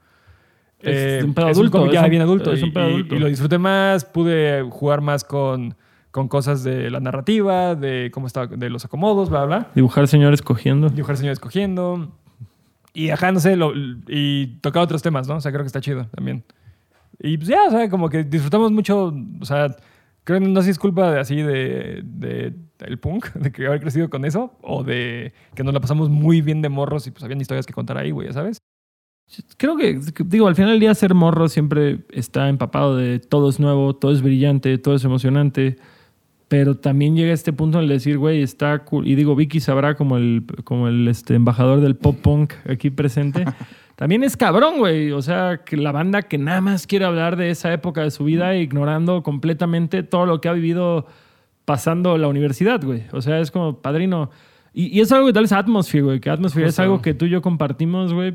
[SPEAKER 1] Es
[SPEAKER 3] Eh,
[SPEAKER 1] un pedo
[SPEAKER 3] es
[SPEAKER 1] adulto, es
[SPEAKER 3] ya
[SPEAKER 1] un-
[SPEAKER 3] bien adulto.
[SPEAKER 1] es
[SPEAKER 3] y,
[SPEAKER 1] un pedo
[SPEAKER 3] y-
[SPEAKER 1] adulto.
[SPEAKER 3] y lo disfruté más, pude jugar más con, con cosas de la narrativa, de cómo estaba, de los acomodos, bla, bla.
[SPEAKER 1] Dibujar señores cogiendo.
[SPEAKER 3] Dibujar señores cogiendo. Y ajá, no sé, lo- y tocar otros temas, ¿no? O sea, creo que está chido también. Y pues ya, o sea, como que disfrutamos mucho, o sea, creo que no sé si es culpa de así de, de el punk, de que haber crecido con eso, o de que nos la pasamos muy bien de morros y pues habían historias que contar ahí, güey, ya sabes.
[SPEAKER 1] Creo que, digo, al final del día ser morro siempre está empapado de todo es nuevo, todo es brillante, todo es emocionante. Pero también llega este punto en el decir, güey, está cool. Y digo, Vicky sabrá como el, como el este, embajador del pop punk aquí presente. también es cabrón, güey. O sea, que la banda que nada más quiere hablar de esa época de su vida, ignorando completamente todo lo que ha vivido pasando la universidad, güey. O sea, es como, padrino, Y, y es algo que tal es Atmosphere, güey. Que Atmosphere es algo que tú y yo compartimos, güey.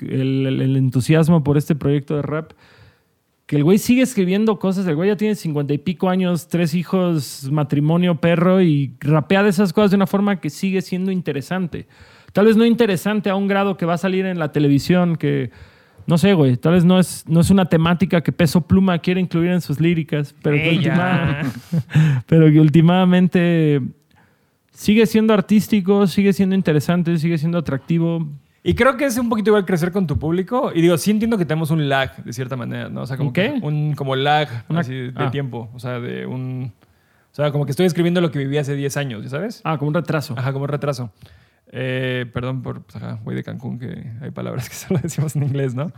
[SPEAKER 1] El, el- el entusiasmo por este proyecto de rap. Que el güey sigue escribiendo cosas. El güey ya tiene cincuenta y pico años, tres hijos, matrimonio, perro. Y rapea de esas cosas de una forma que sigue siendo interesante. Tal vez no interesante a un grado que va a salir en la televisión, que... No sé, güey. Tal vez no es, no es una temática que Peso Pluma quiere incluir en sus líricas. Pero que,
[SPEAKER 3] Ella.
[SPEAKER 1] última- pero que últimamente sigue siendo artístico, sigue siendo interesante, sigue siendo atractivo.
[SPEAKER 3] Y creo que es un poquito igual crecer con tu público. Y digo, sí entiendo que tenemos un lag, de cierta manera, ¿no? O sea, como
[SPEAKER 1] ¿Un qué?
[SPEAKER 3] un como lag
[SPEAKER 1] Una-
[SPEAKER 3] así de
[SPEAKER 1] ah.
[SPEAKER 3] tiempo. O sea, de un... O sea, como que estoy escribiendo lo que viví hace 10 años, ¿ya sabes?
[SPEAKER 1] Ah, como un retraso.
[SPEAKER 3] Ajá, como un retraso. Eh, perdón por, pues, ajá, güey de Cancún, que hay palabras que solo decimos en inglés, ¿no?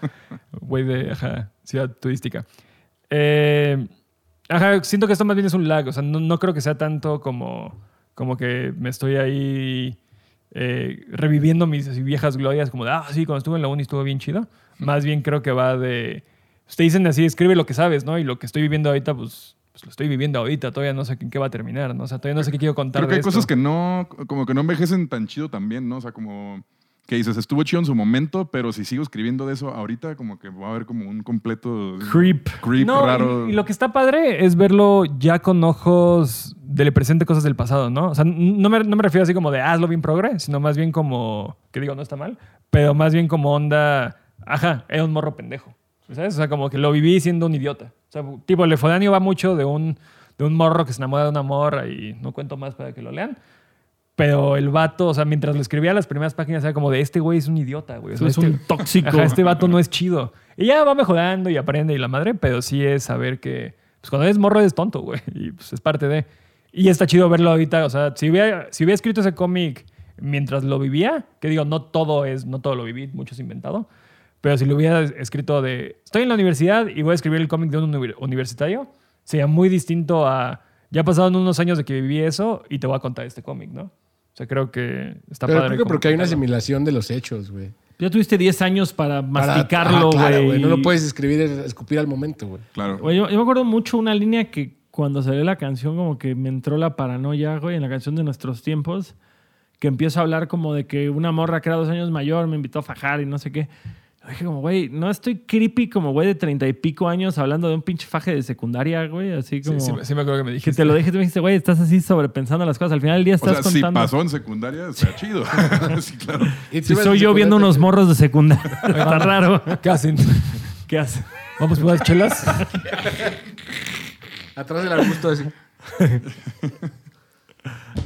[SPEAKER 3] Güey de, ajá, ciudad turística. Eh, ajá, siento que esto más bien es un lag, o sea, no, no creo que sea tanto como, como que me estoy ahí eh, reviviendo mis así, viejas glorias, como de, ah, sí, cuando estuve en la uni estuvo bien chido. Más bien creo que va de, pues, te dicen así, escribe lo que sabes, ¿no? Y lo que estoy viviendo ahorita, pues, pues lo estoy viviendo ahorita, todavía no sé en qué va a terminar, ¿no? O sea, todavía no sé qué quiero contar.
[SPEAKER 2] Creo que
[SPEAKER 3] de
[SPEAKER 2] hay cosas que no, como que no envejecen tan chido también, ¿no? O sea, como que dices, estuvo chido en su momento, pero si sigo escribiendo de eso ahorita, como que va a haber como un completo
[SPEAKER 1] Creep.
[SPEAKER 2] creep
[SPEAKER 3] No,
[SPEAKER 2] raro.
[SPEAKER 3] y, y lo que está padre es verlo ya con ojos del presente, cosas del pasado, ¿no? O sea, no me, no me refiero así como de "Ah, hazlo bien progre, sino más bien como, que digo, no está mal, pero más bien como onda, ajá, era un morro pendejo. ¿Sabes? O sea, como que lo viví siendo un idiota. O sea, tipo, el Lefodáneo va mucho de un, de un morro que se enamora de una morra y no cuento más para que lo lean. Pero el vato, o sea, mientras lo escribía las primeras páginas, era como de este güey es un idiota, güey. O sea,
[SPEAKER 1] es
[SPEAKER 3] este-
[SPEAKER 1] un tóxico.
[SPEAKER 3] Ajá, este vato no es chido. Y ya va mejorando y aprende y la madre, pero sí es saber que pues cuando eres morro eres tonto, güey. Y pues es parte de... Y está chido verlo ahorita. O sea, si hubiera, si hubiera escrito ese cómic mientras lo vivía, que digo, no todo es, no todo lo viví, mucho es inventado. Pero si lo hubiera escrito de, estoy en la universidad y voy a escribir el cómic de un uni- universitario, sería muy distinto a, ya pasaron unos años de que viví eso y te voy a contar este cómic, ¿no? O sea, creo que está
[SPEAKER 4] Pero
[SPEAKER 3] padre.
[SPEAKER 4] creo que porque hay una asimilación de los hechos, güey.
[SPEAKER 1] Ya tuviste 10 años para masticarlo,
[SPEAKER 4] claro,
[SPEAKER 1] güey.
[SPEAKER 4] No lo puedes escribir, escupir al momento, güey.
[SPEAKER 2] Claro.
[SPEAKER 1] Yo, yo me acuerdo mucho una línea que cuando salió la canción como que me entró la paranoia, güey, en la canción de nuestros tiempos, que empiezo a hablar como de que una morra que era dos años mayor me invitó a fajar y no sé qué. Dije como, güey, no estoy creepy como güey de treinta y pico años hablando de un pinche faje de secundaria, güey, así
[SPEAKER 3] Sí,
[SPEAKER 1] como...
[SPEAKER 3] sí, sí me acuerdo que me
[SPEAKER 1] que
[SPEAKER 3] dijiste.
[SPEAKER 1] te lo dije, tú me dijiste, güey, estás así sobrepensando las cosas. Al final del día
[SPEAKER 2] O
[SPEAKER 1] estás
[SPEAKER 2] sea, si
[SPEAKER 1] contando...
[SPEAKER 2] pasó en secundaria, está chido. sí, claro.
[SPEAKER 4] Y
[SPEAKER 1] Si
[SPEAKER 4] ibas
[SPEAKER 1] soy yo viendo unos morros de secundaria. Está raro.
[SPEAKER 3] ¿Qué hacen?
[SPEAKER 1] ¿Qué haces?
[SPEAKER 3] Vamos por unas chelas.
[SPEAKER 4] Atrás del arbusto así.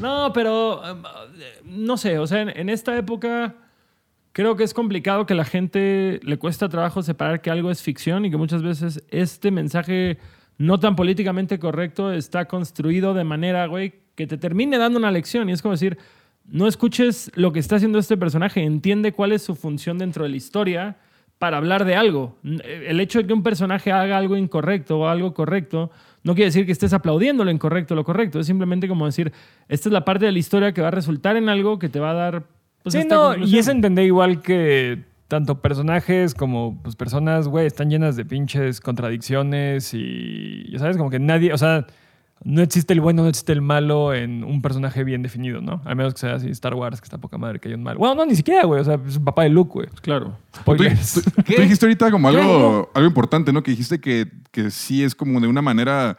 [SPEAKER 1] No, pero eh, no sé, o sea, en, en esta época creo que es complicado que la gente le cuesta trabajo separar que algo es ficción y que muchas veces este mensaje no tan políticamente correcto está construido de manera, güey, que te termine dando una lección. Y es como decir, no escuches lo que está haciendo este personaje, entiende cuál es su función dentro de la historia para hablar de algo. El hecho de que un personaje haga algo incorrecto o algo correcto no quiere decir que estés aplaudiendo lo incorrecto o lo correcto. Es simplemente como decir, esta es la parte de la historia que va a resultar en algo que te va a dar...
[SPEAKER 3] sí, no,
[SPEAKER 1] conclusión.
[SPEAKER 3] y es entender igual que tanto personajes como pues, personas, güey, están llenas de pinches contradicciones y, ya sabes, como que nadie, o sea, no existe el bueno, no existe el malo en un personaje bien definido, ¿no? Al menos que sea así Star Wars, que está poca madre, que hay un malo. Bueno, no, ni siquiera, güey, o sea, es un papá de Luke, güey.
[SPEAKER 1] Claro.
[SPEAKER 2] Tú, tú- tú dijiste ahorita como algo, algo importante, ¿no? Que dijiste que, que sí es como de una manera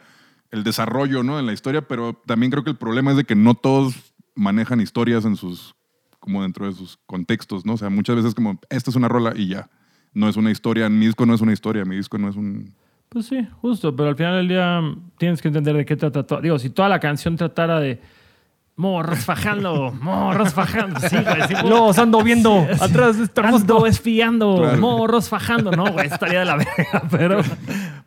[SPEAKER 2] el desarrollo, ¿no? En la historia, pero también creo que el problema es de que no todos manejan historias en sus, como dentro de sus contextos, ¿no? O sea, muchas veces como, esta es una rola y ya. No es una historia, mi disco no es una historia, mi disco no es un...
[SPEAKER 1] Pues sí, justo, pero al final del día mm, tienes que entender de qué trata todo. Digo, si toda la canción tratara de morros fajando, morros fajando, sí, güey, sí,
[SPEAKER 3] Los ando viendo atrás de este
[SPEAKER 1] Ando espiando,
[SPEAKER 2] Claro.
[SPEAKER 1] morros fajando. No, güey, estaría de la verga, pero,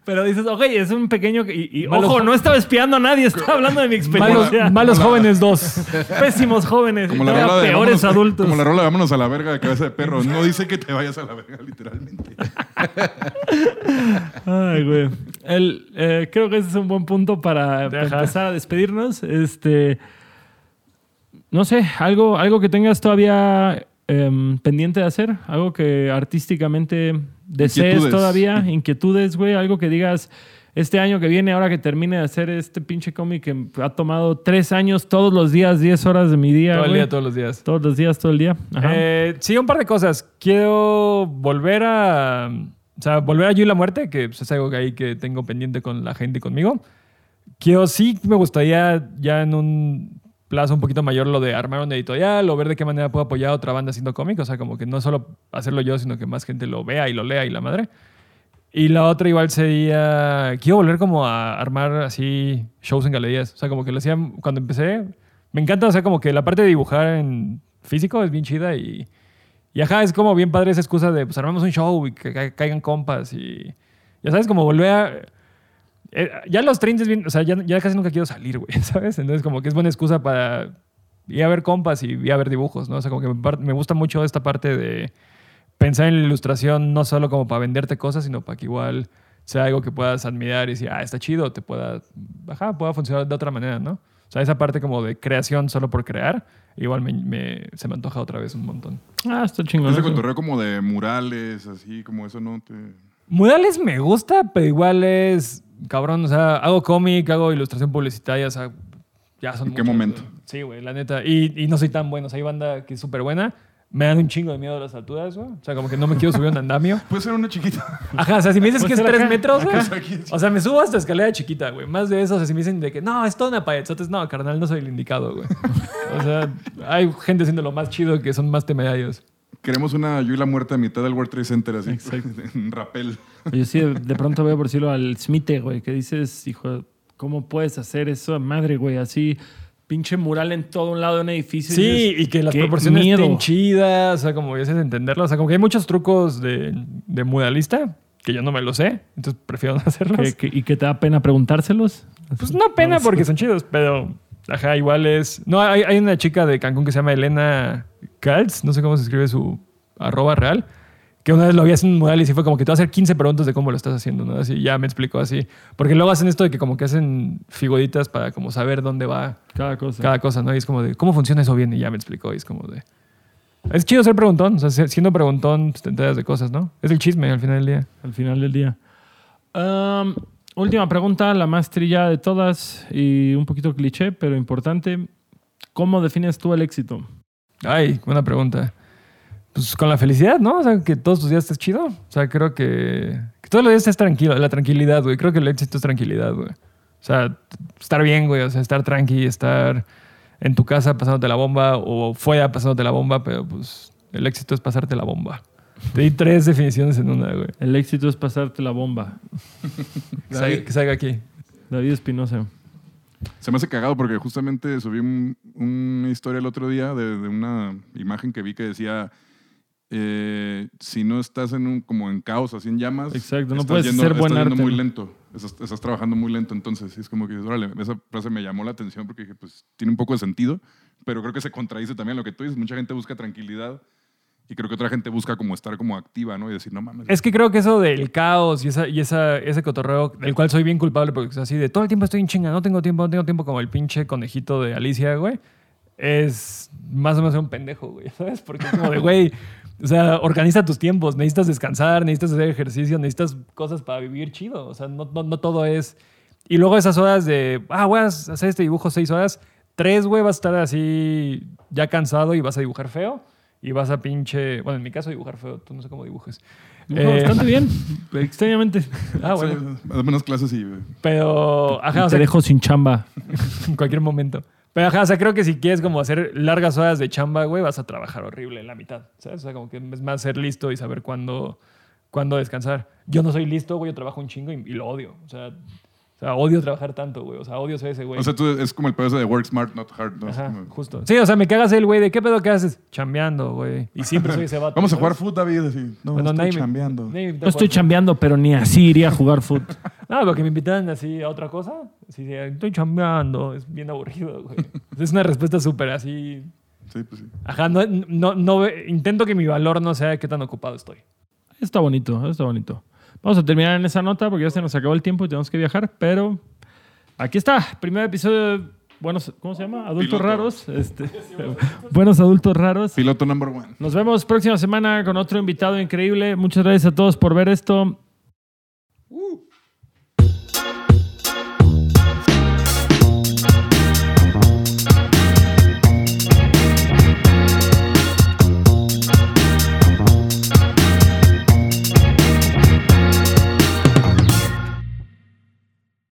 [SPEAKER 1] pero dices, ok, es un pequeño... Y, y,
[SPEAKER 3] Malos
[SPEAKER 1] ojo,
[SPEAKER 3] jo-
[SPEAKER 1] no estaba espiando a nadie, estaba hablando de mi
[SPEAKER 3] Malos,
[SPEAKER 1] experiencia.
[SPEAKER 3] malos jóvenes dos.
[SPEAKER 1] Pésimos jóvenes,
[SPEAKER 2] Como la, rola de,
[SPEAKER 1] peores
[SPEAKER 2] vámonos-
[SPEAKER 1] adultos.
[SPEAKER 2] como la rola de vámonos a la verga de cabeza de perro. No dice que te vayas a la verga, literalmente.
[SPEAKER 1] Ay, güey. El, eh, creo que ese es un buen punto para, empezar a despedirnos. Este, no sé, algo, algo que tengas todavía em, pendiente de hacer, algo que artísticamente desees
[SPEAKER 2] Inquietudes.
[SPEAKER 1] todavía, inquietudes, güey, algo que digas, este año que viene, ahora que termine de hacer este pinche cómic que ha tomado tres años, todos los días, 10 horas de mi día.
[SPEAKER 3] Todo el
[SPEAKER 1] güey.
[SPEAKER 3] día, todos los días.
[SPEAKER 1] Todos los días, todo el día. Ajá.
[SPEAKER 3] Eh, sí, un par de cosas. Quiero volver a. O sea, volver a Yo y la Muerte, que pues, es algo que ahí que tengo pendiente con la gente y conmigo. Quiero, sí, me gustaría ya en un plazo un poquito mayor lo de armar una editorial o ver de qué manera puedo apoyar a otra banda haciendo cómic. O sea, como que no solo hacerlo yo, sino que más gente lo vea y lo lea y la madre. Y la otra igual sería, quiero volver como a armar así shows en galerías. O sea, como que lo hacía cuando empecé. Me encanta, o sea, como que la parte de dibujar en físico es bien chida y, y ajá, es como bien padre esa excusa de, pues armamos un show y que ca- caigan compas y ya sabes, como volver a... eh, ya los 30 es bien, o sea, ya, ya casi nunca quiero salir, güey, ¿sabes? Entonces como que es buena excusa para ir a ver compas y ir a ver dibujos, ¿no? O sea, como que me, gusta mucho esta parte de pensar en la ilustración no solo como para venderte cosas, sino para que igual sea algo que puedas admirar y decir, ah, está chido, te pueda, ajá, pueda funcionar de otra manera, ¿no? O sea, esa parte como de creación solo por crear, igual me, me- se me antoja otra vez un montón.
[SPEAKER 1] ah, está chingón.
[SPEAKER 2] Ese cotorreo como de murales, así, como eso no te...
[SPEAKER 3] Murales me gusta, pero igual es cabrón. O sea, hago cómic, hago ilustración publicitaria, o sea, ya son.
[SPEAKER 2] ¿En qué momento?
[SPEAKER 3] güey. Sí, güey, la neta. Y, y no soy tan bueno. O sea, hay banda que es súper buena. Me dan un chingo de miedo a las alturas, güey. O sea, como que no me quiero subir a un andamio.
[SPEAKER 2] Puede ser una chiquita.
[SPEAKER 3] Ajá, o sea, si me dices que es
[SPEAKER 1] ser
[SPEAKER 3] tres
[SPEAKER 1] acá,
[SPEAKER 3] metros, güey. O sea, me subo hasta escalera chiquita, güey. Más de eso, o sea, si me dicen de que no, es toda una pared. Entonces, no, carnal, no soy el indicado, güey. O sea, hay gente haciendo lo más chido que son más temerarios.
[SPEAKER 2] Queremos una Yo y la muerte a mitad del World Trade Center, así.
[SPEAKER 1] Exacto.
[SPEAKER 2] En rapel.
[SPEAKER 1] Yo sí, de, pronto veo por decirlo al Smite, güey, que dices, hijo, ¿cómo puedes hacer eso? Madre, güey, así, pinche mural en todo un lado de un edificio.
[SPEAKER 3] Sí,
[SPEAKER 1] dices,
[SPEAKER 3] y que las
[SPEAKER 1] qué
[SPEAKER 3] proporciones
[SPEAKER 1] miedo.
[SPEAKER 3] estén chidas, o sea, como sé entenderlo. O sea, como que hay muchos trucos de, de muralista que yo no me lo sé, entonces prefiero no hacerlos.
[SPEAKER 1] Que- que- ¿Y que te da pena preguntárselos?
[SPEAKER 3] Pues no pena porque son chidos, pero ajá, igual es. No, hay, hay una chica de Cancún que se llama Elena No sé cómo se escribe su arroba real, que una vez lo vi haciendo un mural y sí fue como que te va a hacer 15 preguntas de cómo lo estás haciendo, ¿no? Así ya me explicó así. Porque luego hacen esto de que como que hacen figuritas para como saber dónde va
[SPEAKER 1] Cada cosa.
[SPEAKER 3] cada cosa, ¿no? Y es como de, ¿cómo funciona eso bien? Y ya me explicó. Y es como de. Es chido ser preguntón. O sea, si- siendo preguntón, pues, te enteras de cosas, ¿no? Es el chisme al final del día.
[SPEAKER 1] al final del día. Um, última pregunta, la más trillada de todas y un poquito cliché, pero importante. ¿Cómo defines tú el éxito?
[SPEAKER 3] Ay, buena pregunta. Pues con la felicidad, ¿no? O sea, que todos tus días estés chido. O sea, creo que, que todos los días estés tranquilo. La tranquilidad, güey. Creo que el éxito es tranquilidad, güey. O sea, estar bien, güey. O sea, estar tranqui, estar en tu casa pasándote la bomba o fuera pasándote la bomba, pero pues el éxito es pasarte la bomba. Te di tres definiciones en una, güey.
[SPEAKER 1] El éxito es pasarte la bomba.
[SPEAKER 3] Que salga, que salga aquí.
[SPEAKER 1] David Espinosa.
[SPEAKER 2] Se me hace cagado porque justamente subí un- una historia el otro día de, de una imagen que vi que decía eh, si no estás en un como en caos, así en llamas.
[SPEAKER 1] Exacto, no
[SPEAKER 2] estás
[SPEAKER 1] puedes
[SPEAKER 2] yendo-
[SPEAKER 1] ser buen
[SPEAKER 2] estás
[SPEAKER 1] arte,
[SPEAKER 2] muy lento. Estás, estás trabajando muy lento. Entonces, es como que, órale, esa frase me llamó la atención porque dije, pues tiene un poco de sentido, pero creo que se contradice también lo que tú dices. Mucha gente busca tranquilidad y creo que otra gente busca como estar como activa, ¿no? Y decir, no mames.
[SPEAKER 3] Es que creo que eso del caos y, esa, y esa, ese cotorreo, del cual soy bien culpable porque es así de todo el tiempo estoy en chinga, no tengo tiempo, no tengo tiempo, como el pinche conejito de Alicia, güey, es más o menos un pendejo, güey, ¿sabes? Porque es como de, güey, o sea, organiza tus tiempos, necesitas descansar, necesitas hacer ejercicio, necesitas cosas para vivir chido, o sea, no, no, no todo es... Y luego esas horas de, ah, voy a hacer este dibujo seis horas, tres, güey, vas a estar así ya cansado y vas a dibujar feo. Y vas a pinche. Bueno, en mi caso, dibujar feo. Tú no sé cómo dibujes.
[SPEAKER 1] Dibuja
[SPEAKER 3] Eh,
[SPEAKER 1] bastante bien, extrañamente.
[SPEAKER 3] Ah, bueno.
[SPEAKER 2] clases y...
[SPEAKER 3] Pero, ajá, o
[SPEAKER 1] te
[SPEAKER 3] sea,
[SPEAKER 1] dejo sin chamba.
[SPEAKER 3] en cualquier momento. Pero, ajá, o sea, creo que si quieres como hacer largas horas de chamba, güey, vas a trabajar horrible en la mitad, ¿sabes? O sea, como que es más ser listo y saber cuándo, cuándo descansar. Yo no soy listo, güey, yo trabajo un chingo y, y lo odio. O sea, sea, odio trabajar tanto, güey. O sea, odio ser ese güey.
[SPEAKER 2] O sea, tú es como el pedo ese de work smart, not hard. ¿no? Es
[SPEAKER 3] Ajá,
[SPEAKER 2] como-
[SPEAKER 3] justo. Sí, o sea, me cagas el güey de qué pedo que haces. Chambeando, güey. Y siempre soy ese vato.
[SPEAKER 2] Vamos a jugar fútbol, David. Así, no,
[SPEAKER 3] Bueno,
[SPEAKER 2] estoy chambeando.
[SPEAKER 1] No estoy chambeando, pero ni así iría a jugar fútbol.
[SPEAKER 3] Ah, porque me invitan así a otra cosa. Así de, estoy chambeando. Es bien aburrido, güey. Es una respuesta súper así.
[SPEAKER 2] Sí, pues sí.
[SPEAKER 3] Ajá, no, no, no, ve- intento que mi valor no sea qué tan ocupado estoy.
[SPEAKER 1] Está bonito, está bonito. Vamos a terminar en esa nota porque ya se nos acabó el tiempo y tenemos que viajar, pero aquí está, primer episodio de Buenos, ¿cómo se llama? Adultos
[SPEAKER 2] Piloto.
[SPEAKER 1] raros. Este, buenos adultos raros.
[SPEAKER 2] Piloto number one.
[SPEAKER 1] Nos vemos próxima semana con otro invitado increíble. Muchas gracias a todos por ver esto.